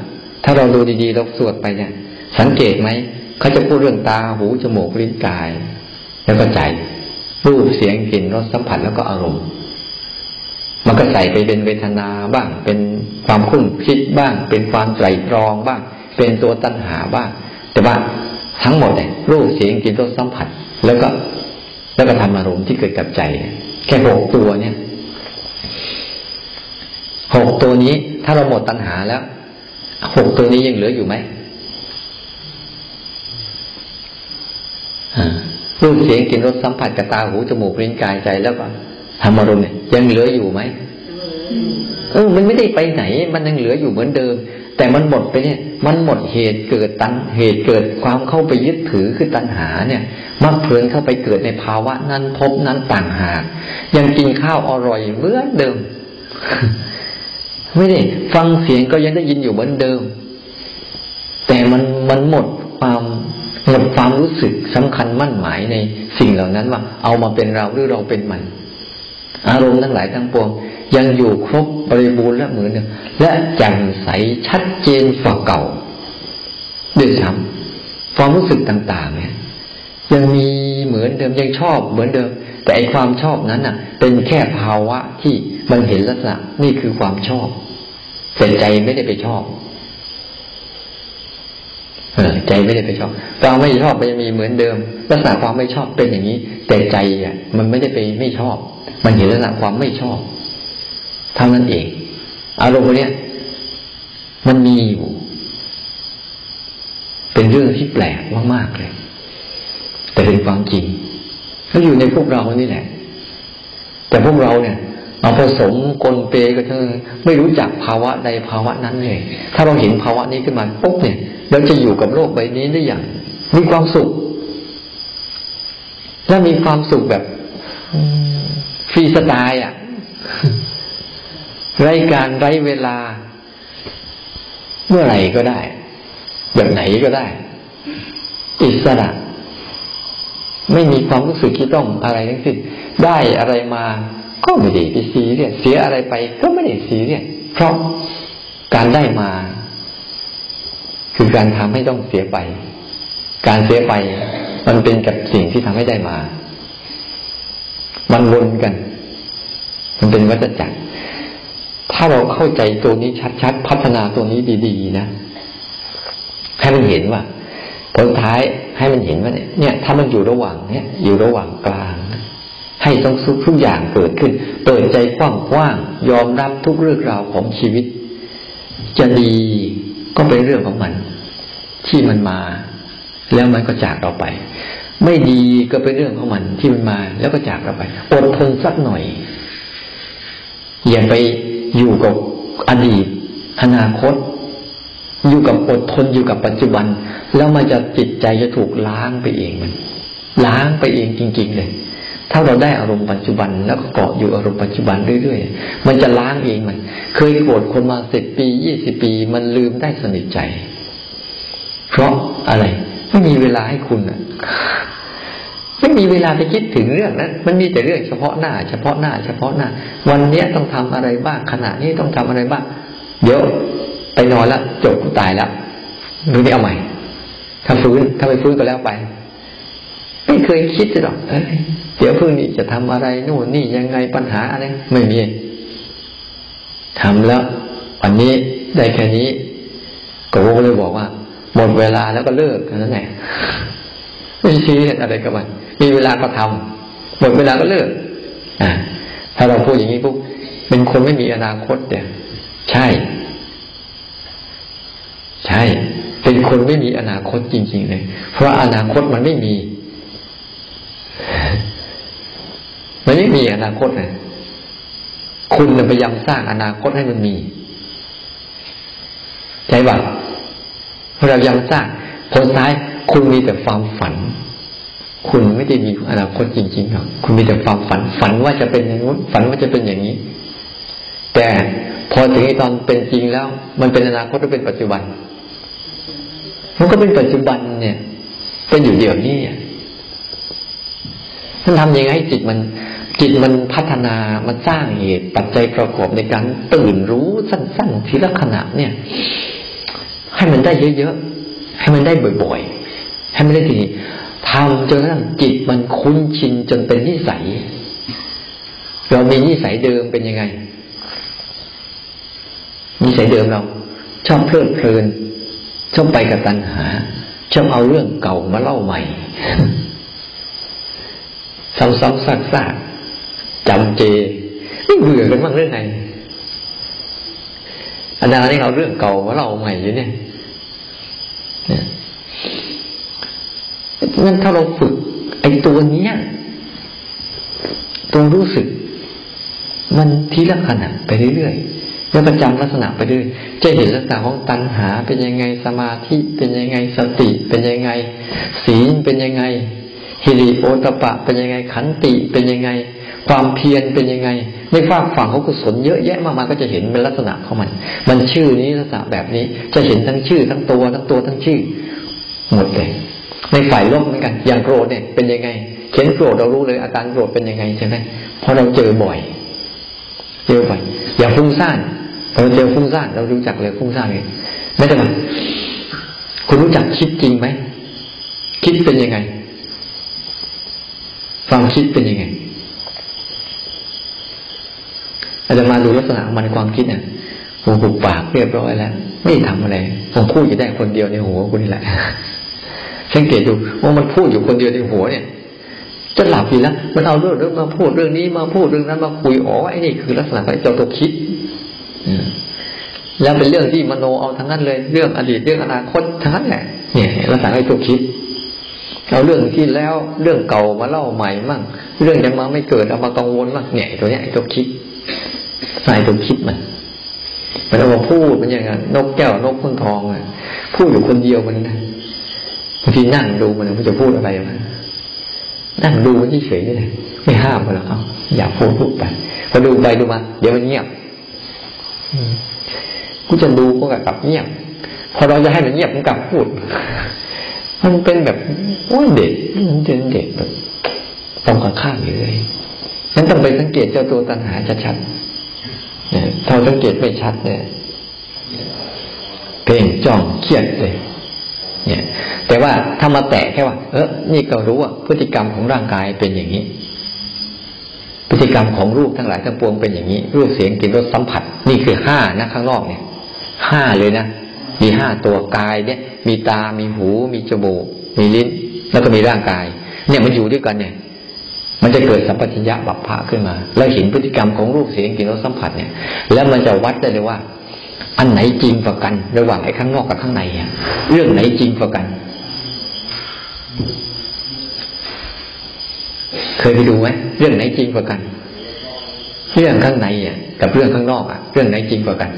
ถ้าเราดูดีๆเราสวดไปเนี่ย สังเกตไหมเขาจะพูดเรื่องตาหูจมูกลิ้นกาย แล้วก็ใจรูปเสียงกลิ่นรสสัมผัสแล้วก็อารมณ์ มันก็ใส่ไปเป็นเวทนาบ้าง เป็นความคุ้นคิดบ้าง เป็นความใจตรองบ้าง เป็นตัวตัณหาบ้างแต่ว่าทั้งหมดเนี่ยรูปเสียงกลิ่นรสสัมผัส แล้วก็แล้วก็ทำอารมณ์ที่เกิดกับใจ แค่หกตัวเนี่ยหกตัวนี้ถ้าเราหมดตัณหาแล้วหกตัวนี้ยังเหลืออยู่ไหมรูปเสียงกลิ่นรสสัมผัสกับตาหูจมูกลิ้นกายใจแล้วก็ทำอารมณ์เนี่ยยังเหลืออยู่ไหมเออ มันไม่ได้ไปไหน มันยังเหลืออยู่เหมือนเดิม แต่มันหมดไปเนี่ย มันหมดเหตุเกิดตันเหตุเกิดความเข้าไปยึดถือคือตัณหาเนี่ยมักเพลินเข้าไปเกิดในภาวะนั้นพบนั้นต่างหากยังกินข้าวอร่อยเหมือนเดิม ไม่ได้ฟังเสียงก็ยังได้ยินอยู่เหมือนเดิม แต่มันมันหมดความหมดความรู้สึกสำคัญมั่นหมายในสิ่งเหล่านั้นว่า เอามาเป็นเราหรือเราเป็นมัน อารมณ์ทั้งหลายทั้งปวง ยังอยู่ครบบริบูรณ์และเหมือนเดิมและแจ่มใสชัดเจนกว่าเก่าด้วยซ้ำความรู้สึกต่างๆ เนี่ย ยังมีเหมือนเดิมยังชอบเหมือนเดิม แต่ไอความชอบนั้นน่ะ เป็นแค่ภาวะที่มันเห็นลักษณะนี่คือความชอบแต่ใจไม่ได้ไปชอบเออใจไม่ได้ไปชอบความไม่ชอบมันยังมีเหมือนเดิม ลักษณะความไม่ชอบเป็นอย่างนี้ แต่ใจอะ มันไม่ได้ไปไม่ชอบ มันเห็นลักษณะความไม่ชอบ เท่านั้นเอง อารมณ์เนี้ยมันมีอยู่ เป็นเรื่องที่แปลกมากๆเลย แต่เป็นความจริงก็อยู่ในพวกเรานี่แหละ แต่พวกเราเนี่ยเอาผสมกลเปก็เท่าไม่รู้จักภาวะใดภาวะนั้นเลย ถ้าเราเห็นภาวะนี้ขึ้นมาปุ๊บเนี่ยเราจะอยู่กับโลกใบนี้ได้อย่าง มีความสุขและมีความสุขแบบฟรีสไตล์อะ ไร้การไร้เวลา เมื่อไหร่ก็ได้ แบบไหนก็ได้ อิสระ ไม่มีความรู้สึกที่ต้องอะไรทั้งสิ้นได้อะไรมา ก็ไม่ได้ไปซีเรียสเสียอะไรไป ก็ไม่ได้ซีเรียสเพราะการได้มา คือการทำให้ต้องเสียไป การเสียไป มันเป็นกับสิ่งที่ทำให้ได้มา มันวนกัน มันเป็นวัฏจักร ถ้าเราเข้าใจตัวนี้ชัดๆ พัฒนาตัวนี้ดีๆ นะให้มันเห็นว่าผลท้ายให้มันเห็นว่าเนี่ยถ้ามันอยู่ระหว่างเนี่ย อยู่ระหว่างกลาง ให้ต้องสุขทุกอย่างเกิดขึ้น เปิดใจกว้างๆยอมรับทุกเรื่องราวของชีวิต จะดีก็เป็นเรื่องของมัน ที่มันมา แล้วมันก็จากเราไป ไม่ดีก็เป็นเรื่องของมันที่มันมา แล้วก็จากเราไปอดทนสักหน่อยอย่าไป อยู่กับอดีต อนาคต อยู่กับอดทนอยู่กับปัจจุบัน แล้วมันจะจิตใจจะถูกล้างไปเองมัน ล้างไปเองจริง ๆ เลย ถ้าเราได้อารมณ์ปัจจุบัน แล้วก็เกาะอยู่อารมณ์ปัจจุบันเรื่อยๆมันจะล้างเองมัน เคยโกรธคนมาสิบปียี่สิบปี มันลืมได้สนิทใจ เพราะอะไรไม่มีเวลาให้คุณอะ ไม่มีเวลาไปคิดถึงเรื่องนั้น มันมีแต่เรื่องเฉพาะหน้า เฉพาะหน้า เฉพาะหน้า วันเนี้ยต้องทำอะไรบ้างขณะนี้ต้องทำอะไรบ้างเดี๋ยวไปนอนแล้วจบกูตายแล้วดูนี่เอาใหม่ ถ้าฟื้นถ้าไม่ฟื้นก็แล้วไป ไม่เคยคิดหรอกเอเดี๋ยวพึ่งนี้จะทำอะไรนู่นนี่ยังไงปัญหาอะไรไม่มีทำแล้ว วันนี้ได้แค่นี้ก็เลยบอกว่า หมดเวลาแล้วก็เลิกกันนั่นแหละไม่ชี้อะไรกับมัน มีเวลาก็ทำหมดเวลาก็เลิกอ่าถ้าเราพูดอย่างนี้ปุ๊บเป็นคนไม่มีอนาคตเนี่ย ใช่ ใช่ เป็นคนไม่มีอนาคตจริง ๆ เลย เพราะอนาคตมันไม่มี มันไม่มีอนาคตนะคุณพยายามสร้างอนาคตให้มันมีใช่ป่ะเราพยังสร้างผลท้ายคุณมีแต่ความฝัน คุณไม่ได้มีอนาคตจริงๆหรอกคุณมีแต่ความฝัน ฝันว่าจะเป็นอย่างนู้นฝันว่าจะเป็นอย่างนี้ แต่พอถึงตอนเป็นจริงแล้ว มันเป็นอนาคตหรือเป็นปัจจุบัน มันก็เป็นปัจจุบันเนี่ย เป็นอยู่เดี๋ยวนี้มันทำยังไงให้จิตมันจิตมันพัฒนามันสร้างเหตุปัจจัยประกอบในการตื่นรู้สั้นๆทีละขณะเนี่ย ให้มันได้เยอะๆให้มันได้บ่อยๆให้มันได้ที ทำจนกระทั่งจิตมันคุ้นชินจนเป็นนิสัย เรามีนิสัยเดิมเป็นยังไง นิสัยเดิมเรา ชอบเพลิดเพลิน ชอบไปกับตัณหา ชอบเอาเรื่องเก่ามาเล่าใหม่ซ้ำๆซากๆจำเจไม่เบื่อกันบ้างเรื่องไงอันนั้นนี่เราเรื่องเก่ามาเล่าใหม่อยู่เนี่ย งั้นถ้าเราฝึก ไอ้ตัวเนี้ยตัวรู้สึก มันทีละขณะไปเรื่อยๆแล้วประจำลักษณะไปเรื่อยจะเห็นลักษณะของตัณหา เป็นยังไงสมาธิเป็นยังไงสติ เป็นยังไง ศีลเป็นยังไงฮิริโอตปะ เป็นยังไงขันติเป็นยังไง ความเพียรเป็นยังไงในฝากฝั่งของกุศลเยอะแยะมากมายก็จะเห็นเป็นลักษณะของมัน มันชื่อนี้ลักษณะแบบนี้จะเห็นทั้งชื่อทั้งตัวทั้งตัวทั้งชื่อหมดเลย ในฝ่ายลบเหมือนกัน อย่างโกรธเนี่ยเป็นยังไงเข็นโกรธเรารู้เลยอาการโกรธเป็นยังไงใช่ไหมเพราะเราเจอบ่อย เจอบ่อย อย่าฟุ้งซ่านเราเจอฟุ้งซ่านเรารู้จักเลยฟุ้งซ่านเลยไม่ใช่ไหมคุณรู้จักคิดจริงไหมคิดเป็นยังไง ความคิดเป็นยังไง อาจจะมาดูลักษณะมันความคิดเนี่ยหัวหุบปากเรียบร้อยแล้ว ไม่ทำอะไรผมพูดอยู่ได้คนเดียวในหัวคุณนี่แหละ สังเกตดูว่ามันพูดอยู่คนเดียวในหัวเนี่ย จะหลับอยู่แล้วมันเอาเรื่องเรื่องมาพูดเรื่องนี้มาพูดเรื่องนั้นมาคุยอ๋อไอ้นี่คือลักษณะของเจ้าตัวคิดแล้วเป็นเรื่องที่มโนเอาทั้งนั้นเลยเรื่องอดีตเรื่องอนาคตทั้งนั้นแหละเนี่ยลักษณะไอ้ตัวคิดเอาเรื่องที่แล้วเรื่องเก่ามาเล่าใหม่มั่งเรื่องยังมาไม่เกิดเอามากังวลมั่งเนี่ยตัวเนี้ยไอ้ตัวคิดใส่ตัวคิดมันมันเอามาพูดมันอย่างนั้นนกแก้วนกพึ่งทองอะพูดอยู่คนเดียวมันนะ บางทีนั่งดูมันมันจะพูดอะไรมานั่งดูมันเฉยๆนี่แหละไม่ห้ามมันหรอกเอาอยากพูดพูดไปพอดูไปดูมาเดี๋ยวมันเงียบกูจะดูก็กลับเงียบ พอเราจะให้มันเงียบมันกลับพูด มันเป็นแบบโอ้ยเด็กมันเป็นเด็กแบบตรงกับข้ามอยู่เลยนั้นต้องไปสังเกตเจ้าตัวตัณหาชัดๆถ้าสังเกตไม่ชัดเนี่ยเพ่งจ้องเครียดเลย เนี่ย แต่ว่าถ้ามาแตะแค่ว่า เออนี่ก็รู้ว่าพฤติกรรมของร่างกายเป็นอย่างนี้ พฤติกรรมของรูปทั้งหลายทั้งปวงเป็นอย่างนี้ รูปเสียงกลิ่นรสสัมผัส นี่คือห้านะข้างนอกเนี่ยห้าเลยนะมีห้าตัวกายเนี่ย มีตา มีหู มีจมูก มีลิ้น แล้วก็มีร่างกาย เนี่ยมันอยู่ด้วยกันเนี่ย มันจะเกิดสัมปชัญญะบัพพะขึ้นมา แล้วเห็นพฤติกรรมของรูปเสียงกลิ่นรสสัมผัสเนี่ย แล้วมันจะวัดได้เลยว่า อันไหนจริงกว่ากัน ระหว่างไอ้ข้างนอกกับข้างในอะเรื่องไหนจริงกว่ากัน เคยไปดูไหมเรื่องไหนจริงกว่ากัน เรื่องข้างในอะ กับเรื่องข้างนอกอะ เรื่องไหนจริงกว่ากัน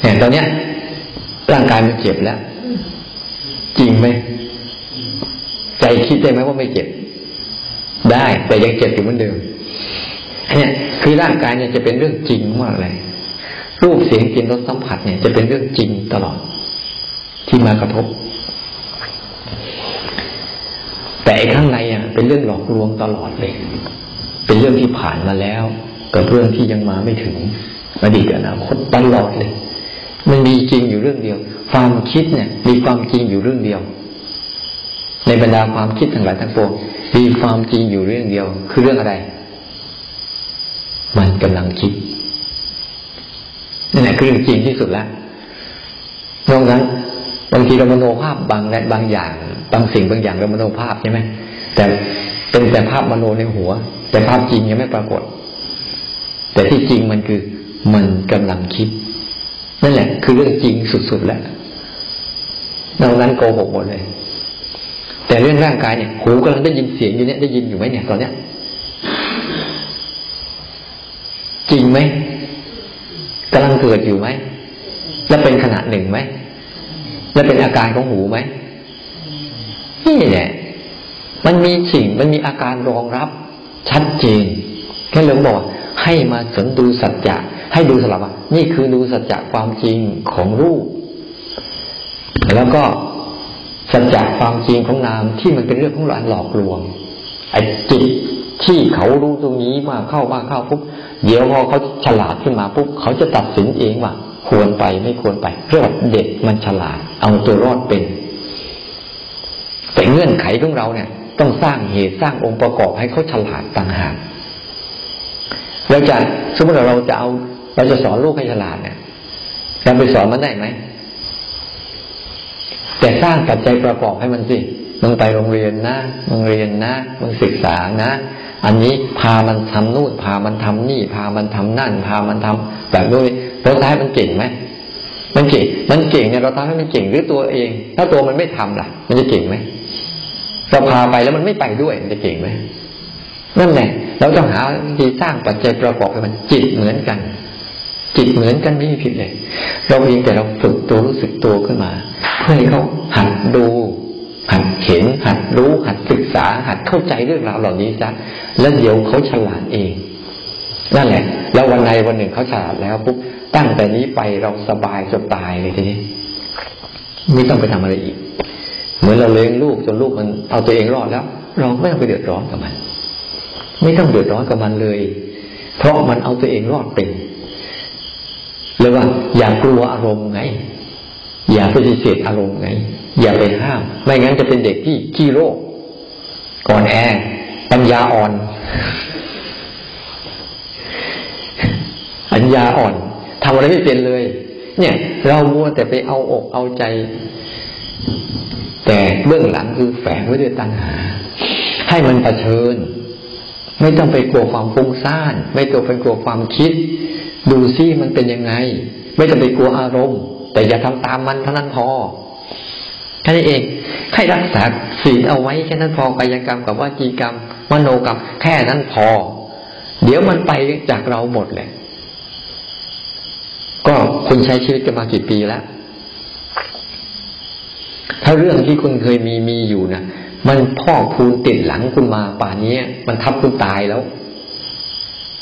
เนี่ยตอนเนี้ยร่างกายมันเจ็บแล้ว จริงไหมใจคิดได้ไหมว่าไม่เจ็บ ได้แต่ยังเจ็บอยู่เหมือนเดิม เนี่ยคือร่างกายเนี่ยจะเป็นเรื่องจริงมากเลยรูปเสียงกลิ่นรสสัมผัสเนี่ยจะเป็นเรื่องจริงตลอด ที่มากระทบ แต่ข้างในอะ เป็นเรื่องหลอกลวงตลอดเลย เป็นเรื่องที่ผ่านมาแล้วกับเรื่องที่ยังมาไม่ถึงอดีตอนาคตตลอดเลย มันมีจริงอยู่เรื่องเดียว ความคิดเนี่ย มีความจริงอยู่เรื่องเดียว ในบรรดาความคิดทั้งหลายทั้งปวงมีความจริงอยู่เรื่องเดียว คือเรื่องอะไร มันกำลังคิดนั่นแหละคือเรื่องจริงที่สุดแล้วนอกนั้นบางทีเรามโนภาพบางและบางอย่าง บางสิ่งบางอย่างเรามโนภาพใช่ไหมแต่เป็นแต่ภาพมโนในหัว แต่ภาพจริงยังไม่ปรากฏ แต่ที่จริงมันคือมันกำลังคิด นั่นแหละ คือเรื่องจริงสุดๆแล้วนอกนั้นโกหกหมดเลย แต่เรื่องร่างกายเนี่ยหูกำลังได้ยินเสียงอยู่เนี่ยได้ยินอยู่ไหมเนี่ยตอนเนี้ย จริงไหมกำลังเกิดอยู่ไหม และเป็นขณะหนึ่งไหม และเป็นอาการของหูไหมนี่แหละมันมีสิ่งมันมีอาการรองรับ ชัดเจนแค่หลวงบอกให้มาสนดูสัจจะให้ดูสลับว่านี่คือดูสัจจะความจริงของรูป แล้วก็สัจจะความจริงของนามที่มันเป็นเรื่องของหลานหลอกลวงไอ้จิตที่เขารู้ตรงนี้มาเข้ามาเข้าปุ๊บ เดี๋ยวพอเขาฉลาดขึ้นมาปุ๊บเขาจะตัดสินเองว่าควรไปไม่ควรไปเรียกว่าเด็กมันฉลาด เอาตัวรอดเป็น แต่เงื่อนไขของเราเนี่ย ต้องสร้างเหตุสร้างองค์ประกอบให้เขาฉลาดต่างหากเราจะสมมติเราจะเอาเราจะสอนลูกให้ฉลาดเนี่ยเราไปสอนมันได้ไหมแต่สร้างปัจจัยประกอบให้มันสิ มึงไปโรงเรียนนะ มึงเรียนนะ มึงศึกษานะ อันนี้พามันทำนู่นพามันทำนี่ พามันทำนั่น พามันทำแบบนู้นเราท้ายมันเก่งไหมมันเก่ง มันเก่งเนี่ยเราทำให้มันเก่งหรือตัวเอง ถ้าตัวมันไม่ทำล่ะ มันจะเก่งไหมเราพาไปแล้วมันไม่ไปด้วยมันจะเก่งไหมนั่นแหละเราต้องหาที่สร้างปัจจัยประกอบให้มันจิตเหมือนกัน จิตเหมือนกันไม่มีผิดเลย เราเองแต่เราฝึกตัวรู้สึกตัวขึ้นมา เพื่อให้เขาหัดดู หัดเห็นหัดรู้หัดศึกษาหัดเข้าใจเรื่องราวเหล่านี้ซะแล้วเดี๋ยวเขาฉลาดเอง นั่นแหละ แล้ววันใดวันหนึ่งเขาฉลาดแล้วปุ๊บตั้งแต่นี้ไปเราสบายจนตายเลยทีนี้ ไม่ต้องไปทำอะไรอีก เหมือนเราเลี้ยงลูกจนลูกมันเอาตัวเองรอดแล้ว เราไม่ต้องไปเดือดร้อนกับมัน ไม่ต้องเดือดร้อนกับมันเลย เพราะมันเอาตัวเองรอดเป็นเลยว่า อย่ากลัวอารมณ์ไง อย่าปฏิเสธอารมณ์ไง อย่าไปห้าม ไม่งั้นจะเป็นเด็กที่ขี้โรคก่อนแอปัญญาอ่อนปัญญาอ่อนทำอะไรไม่เป็นเลย เนี่ย เรามัวแต่ไปเอาอกเอาใจ แต่เบื้องหลังคือแฝงไว้ด้วยตัณหา ให้มันเผชิญ ไม่ต้องไปกลัวความฟุ้งซ่าน ไม่ต้องไปกลัวความคิด ดูซิมันเป็นยังไง ไม่ต้องไปกลัวอารมณ์ แต่อย่าทำตามมันเท่านั้นพอ แค่นี้เองให้รักษาศีลเอาไว้แค่นั้นพอกายกรรมกับวจีกรรมมโนกรรมแค่นั้นพอ เดี๋ยวมันไปจากเราหมดเลยก็คุณใช้ชีวิตกันมากี่ปีแล้ว ถ้าเรื่องที่คุณเคยมีมีอยู่นะมันพ่อคูณติดหลังคุณมาป่านนี้มันทับคุณตายแล้ว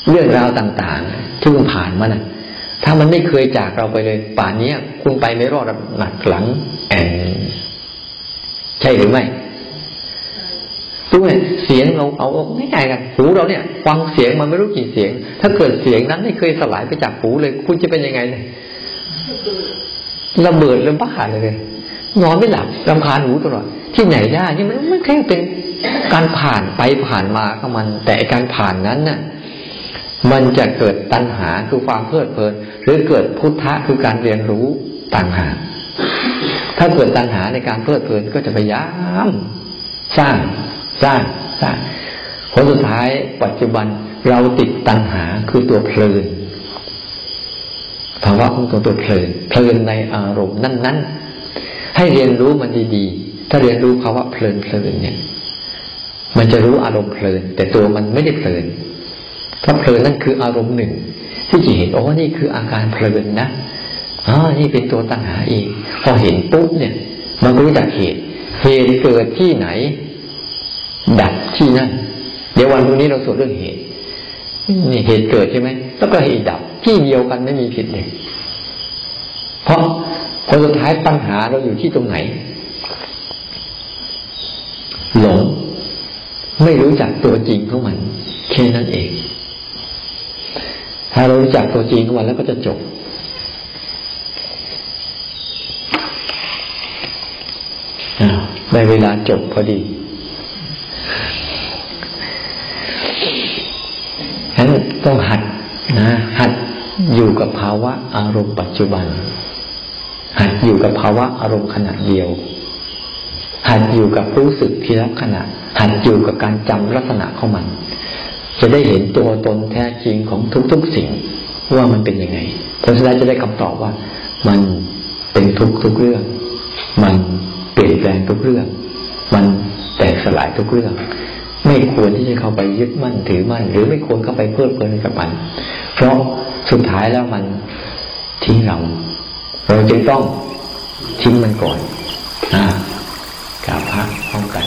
เรื่องราวต่างๆที่คุณผ่านมานะ่ะถ้ามันไม่เคยจากเราไปเลย ป่านนี้คุณไปไม่รอดหนักหลังแอน ใช่หรือไม่ดูเนี่ยเสียงเราเอาง่ายๆกันหูเราเนี่ยฟังเสียงมันไม่รู้กี่เสียง ถ้าเกิดเสียงนั้นไม่เคยสลายไปจากหูเลย คุณจะเป็นยังไงเลยระเบิดระบ้าเลยนอนไม่หลับรำคาญหูตลอดที่ไหนได้นี่มันไม่แค่เป็นการผ่านไปผ่านมาของมัน แต่การผ่านนั้นน่ะ มันจะเกิดตัณหาคือความเพลิดเพลิน หรือเกิดพุทธะคือการเรียนรู้ต่างหาก ถ้าเกิดตัณหาในการเพลิดเพลินก็จะพยายาม สร้างสร้างสร้างผลสุดท้ายปัจจุบันเราติดตัณหาคือตัวเพลินภาวะของตัวตัวเพลินเพลินในอารมณ์นั้น ๆ ให้เรียนรู้มันดีๆ ถ้าเรียนรู้ภาวะเพลินเพลินเนี่ย มันจะรู้อารมณ์เพลิน แต่ตัวมันไม่ได้เพลินถ้าะเพลินนั่นคืออารมณ์หนึ่ง ที่จะเห็นโอ้นี่คืออาการเพลินนะ อ๋อนี่เป็นตัวตัณหาเองพอเห็นปุ๊บเนี่ย มันก็รู้จักเหตุ เหตุเกิดที่ไหน ดับที่นั่น เดี๋ยววันพรุ่งนี้เราสวดเรื่องเหตุนี่เหตุเกิดใช่ไหมแล้วก็เหตุดับที่เดียวกันไม่มีผิดเลยเพราะผลสุดท้ายปัญหาเราอยู่ที่ตรงไหน หลง ไม่รู้จักตัวจริงของมันแค่นั้นเอง ถ้าเรารู้จักตัวจริงของมันแล้วก็จะจบ ได้เวลาจบพอดีฉะนั้นต้องหัดนะ หัดอยู่กับภาวะอารมณ์ปัจจุบัน หัดอยู่กับภาวะอารมณ์ขณะเดียว หัดอยู่กับรู้สึกทีละขณะ หัดอยู่กับการจำลักษณะของมัน จะได้เห็นตัวตนแท้จริงของทุกๆสิ่งว่ามันเป็นยังไงเพราะฉะนั้นจะได้คำตอบว่า มันเป็นทุกทุกเรื่อง มัน เปลี่ยนแปลงทุกเรื่อง มันแตกสลายทุกเรื่อง ไม่ควรที่จะเข้าไปยึดมั่นถือมั่น หรือไม่ควรเข้าไปเพลิดเพลินกับมัน เพราะสุดท้ายแล้วมันทิ้งเรา เราจึงต้องทิ้งมันก่อนอ่ากราบพระพร้อมกัน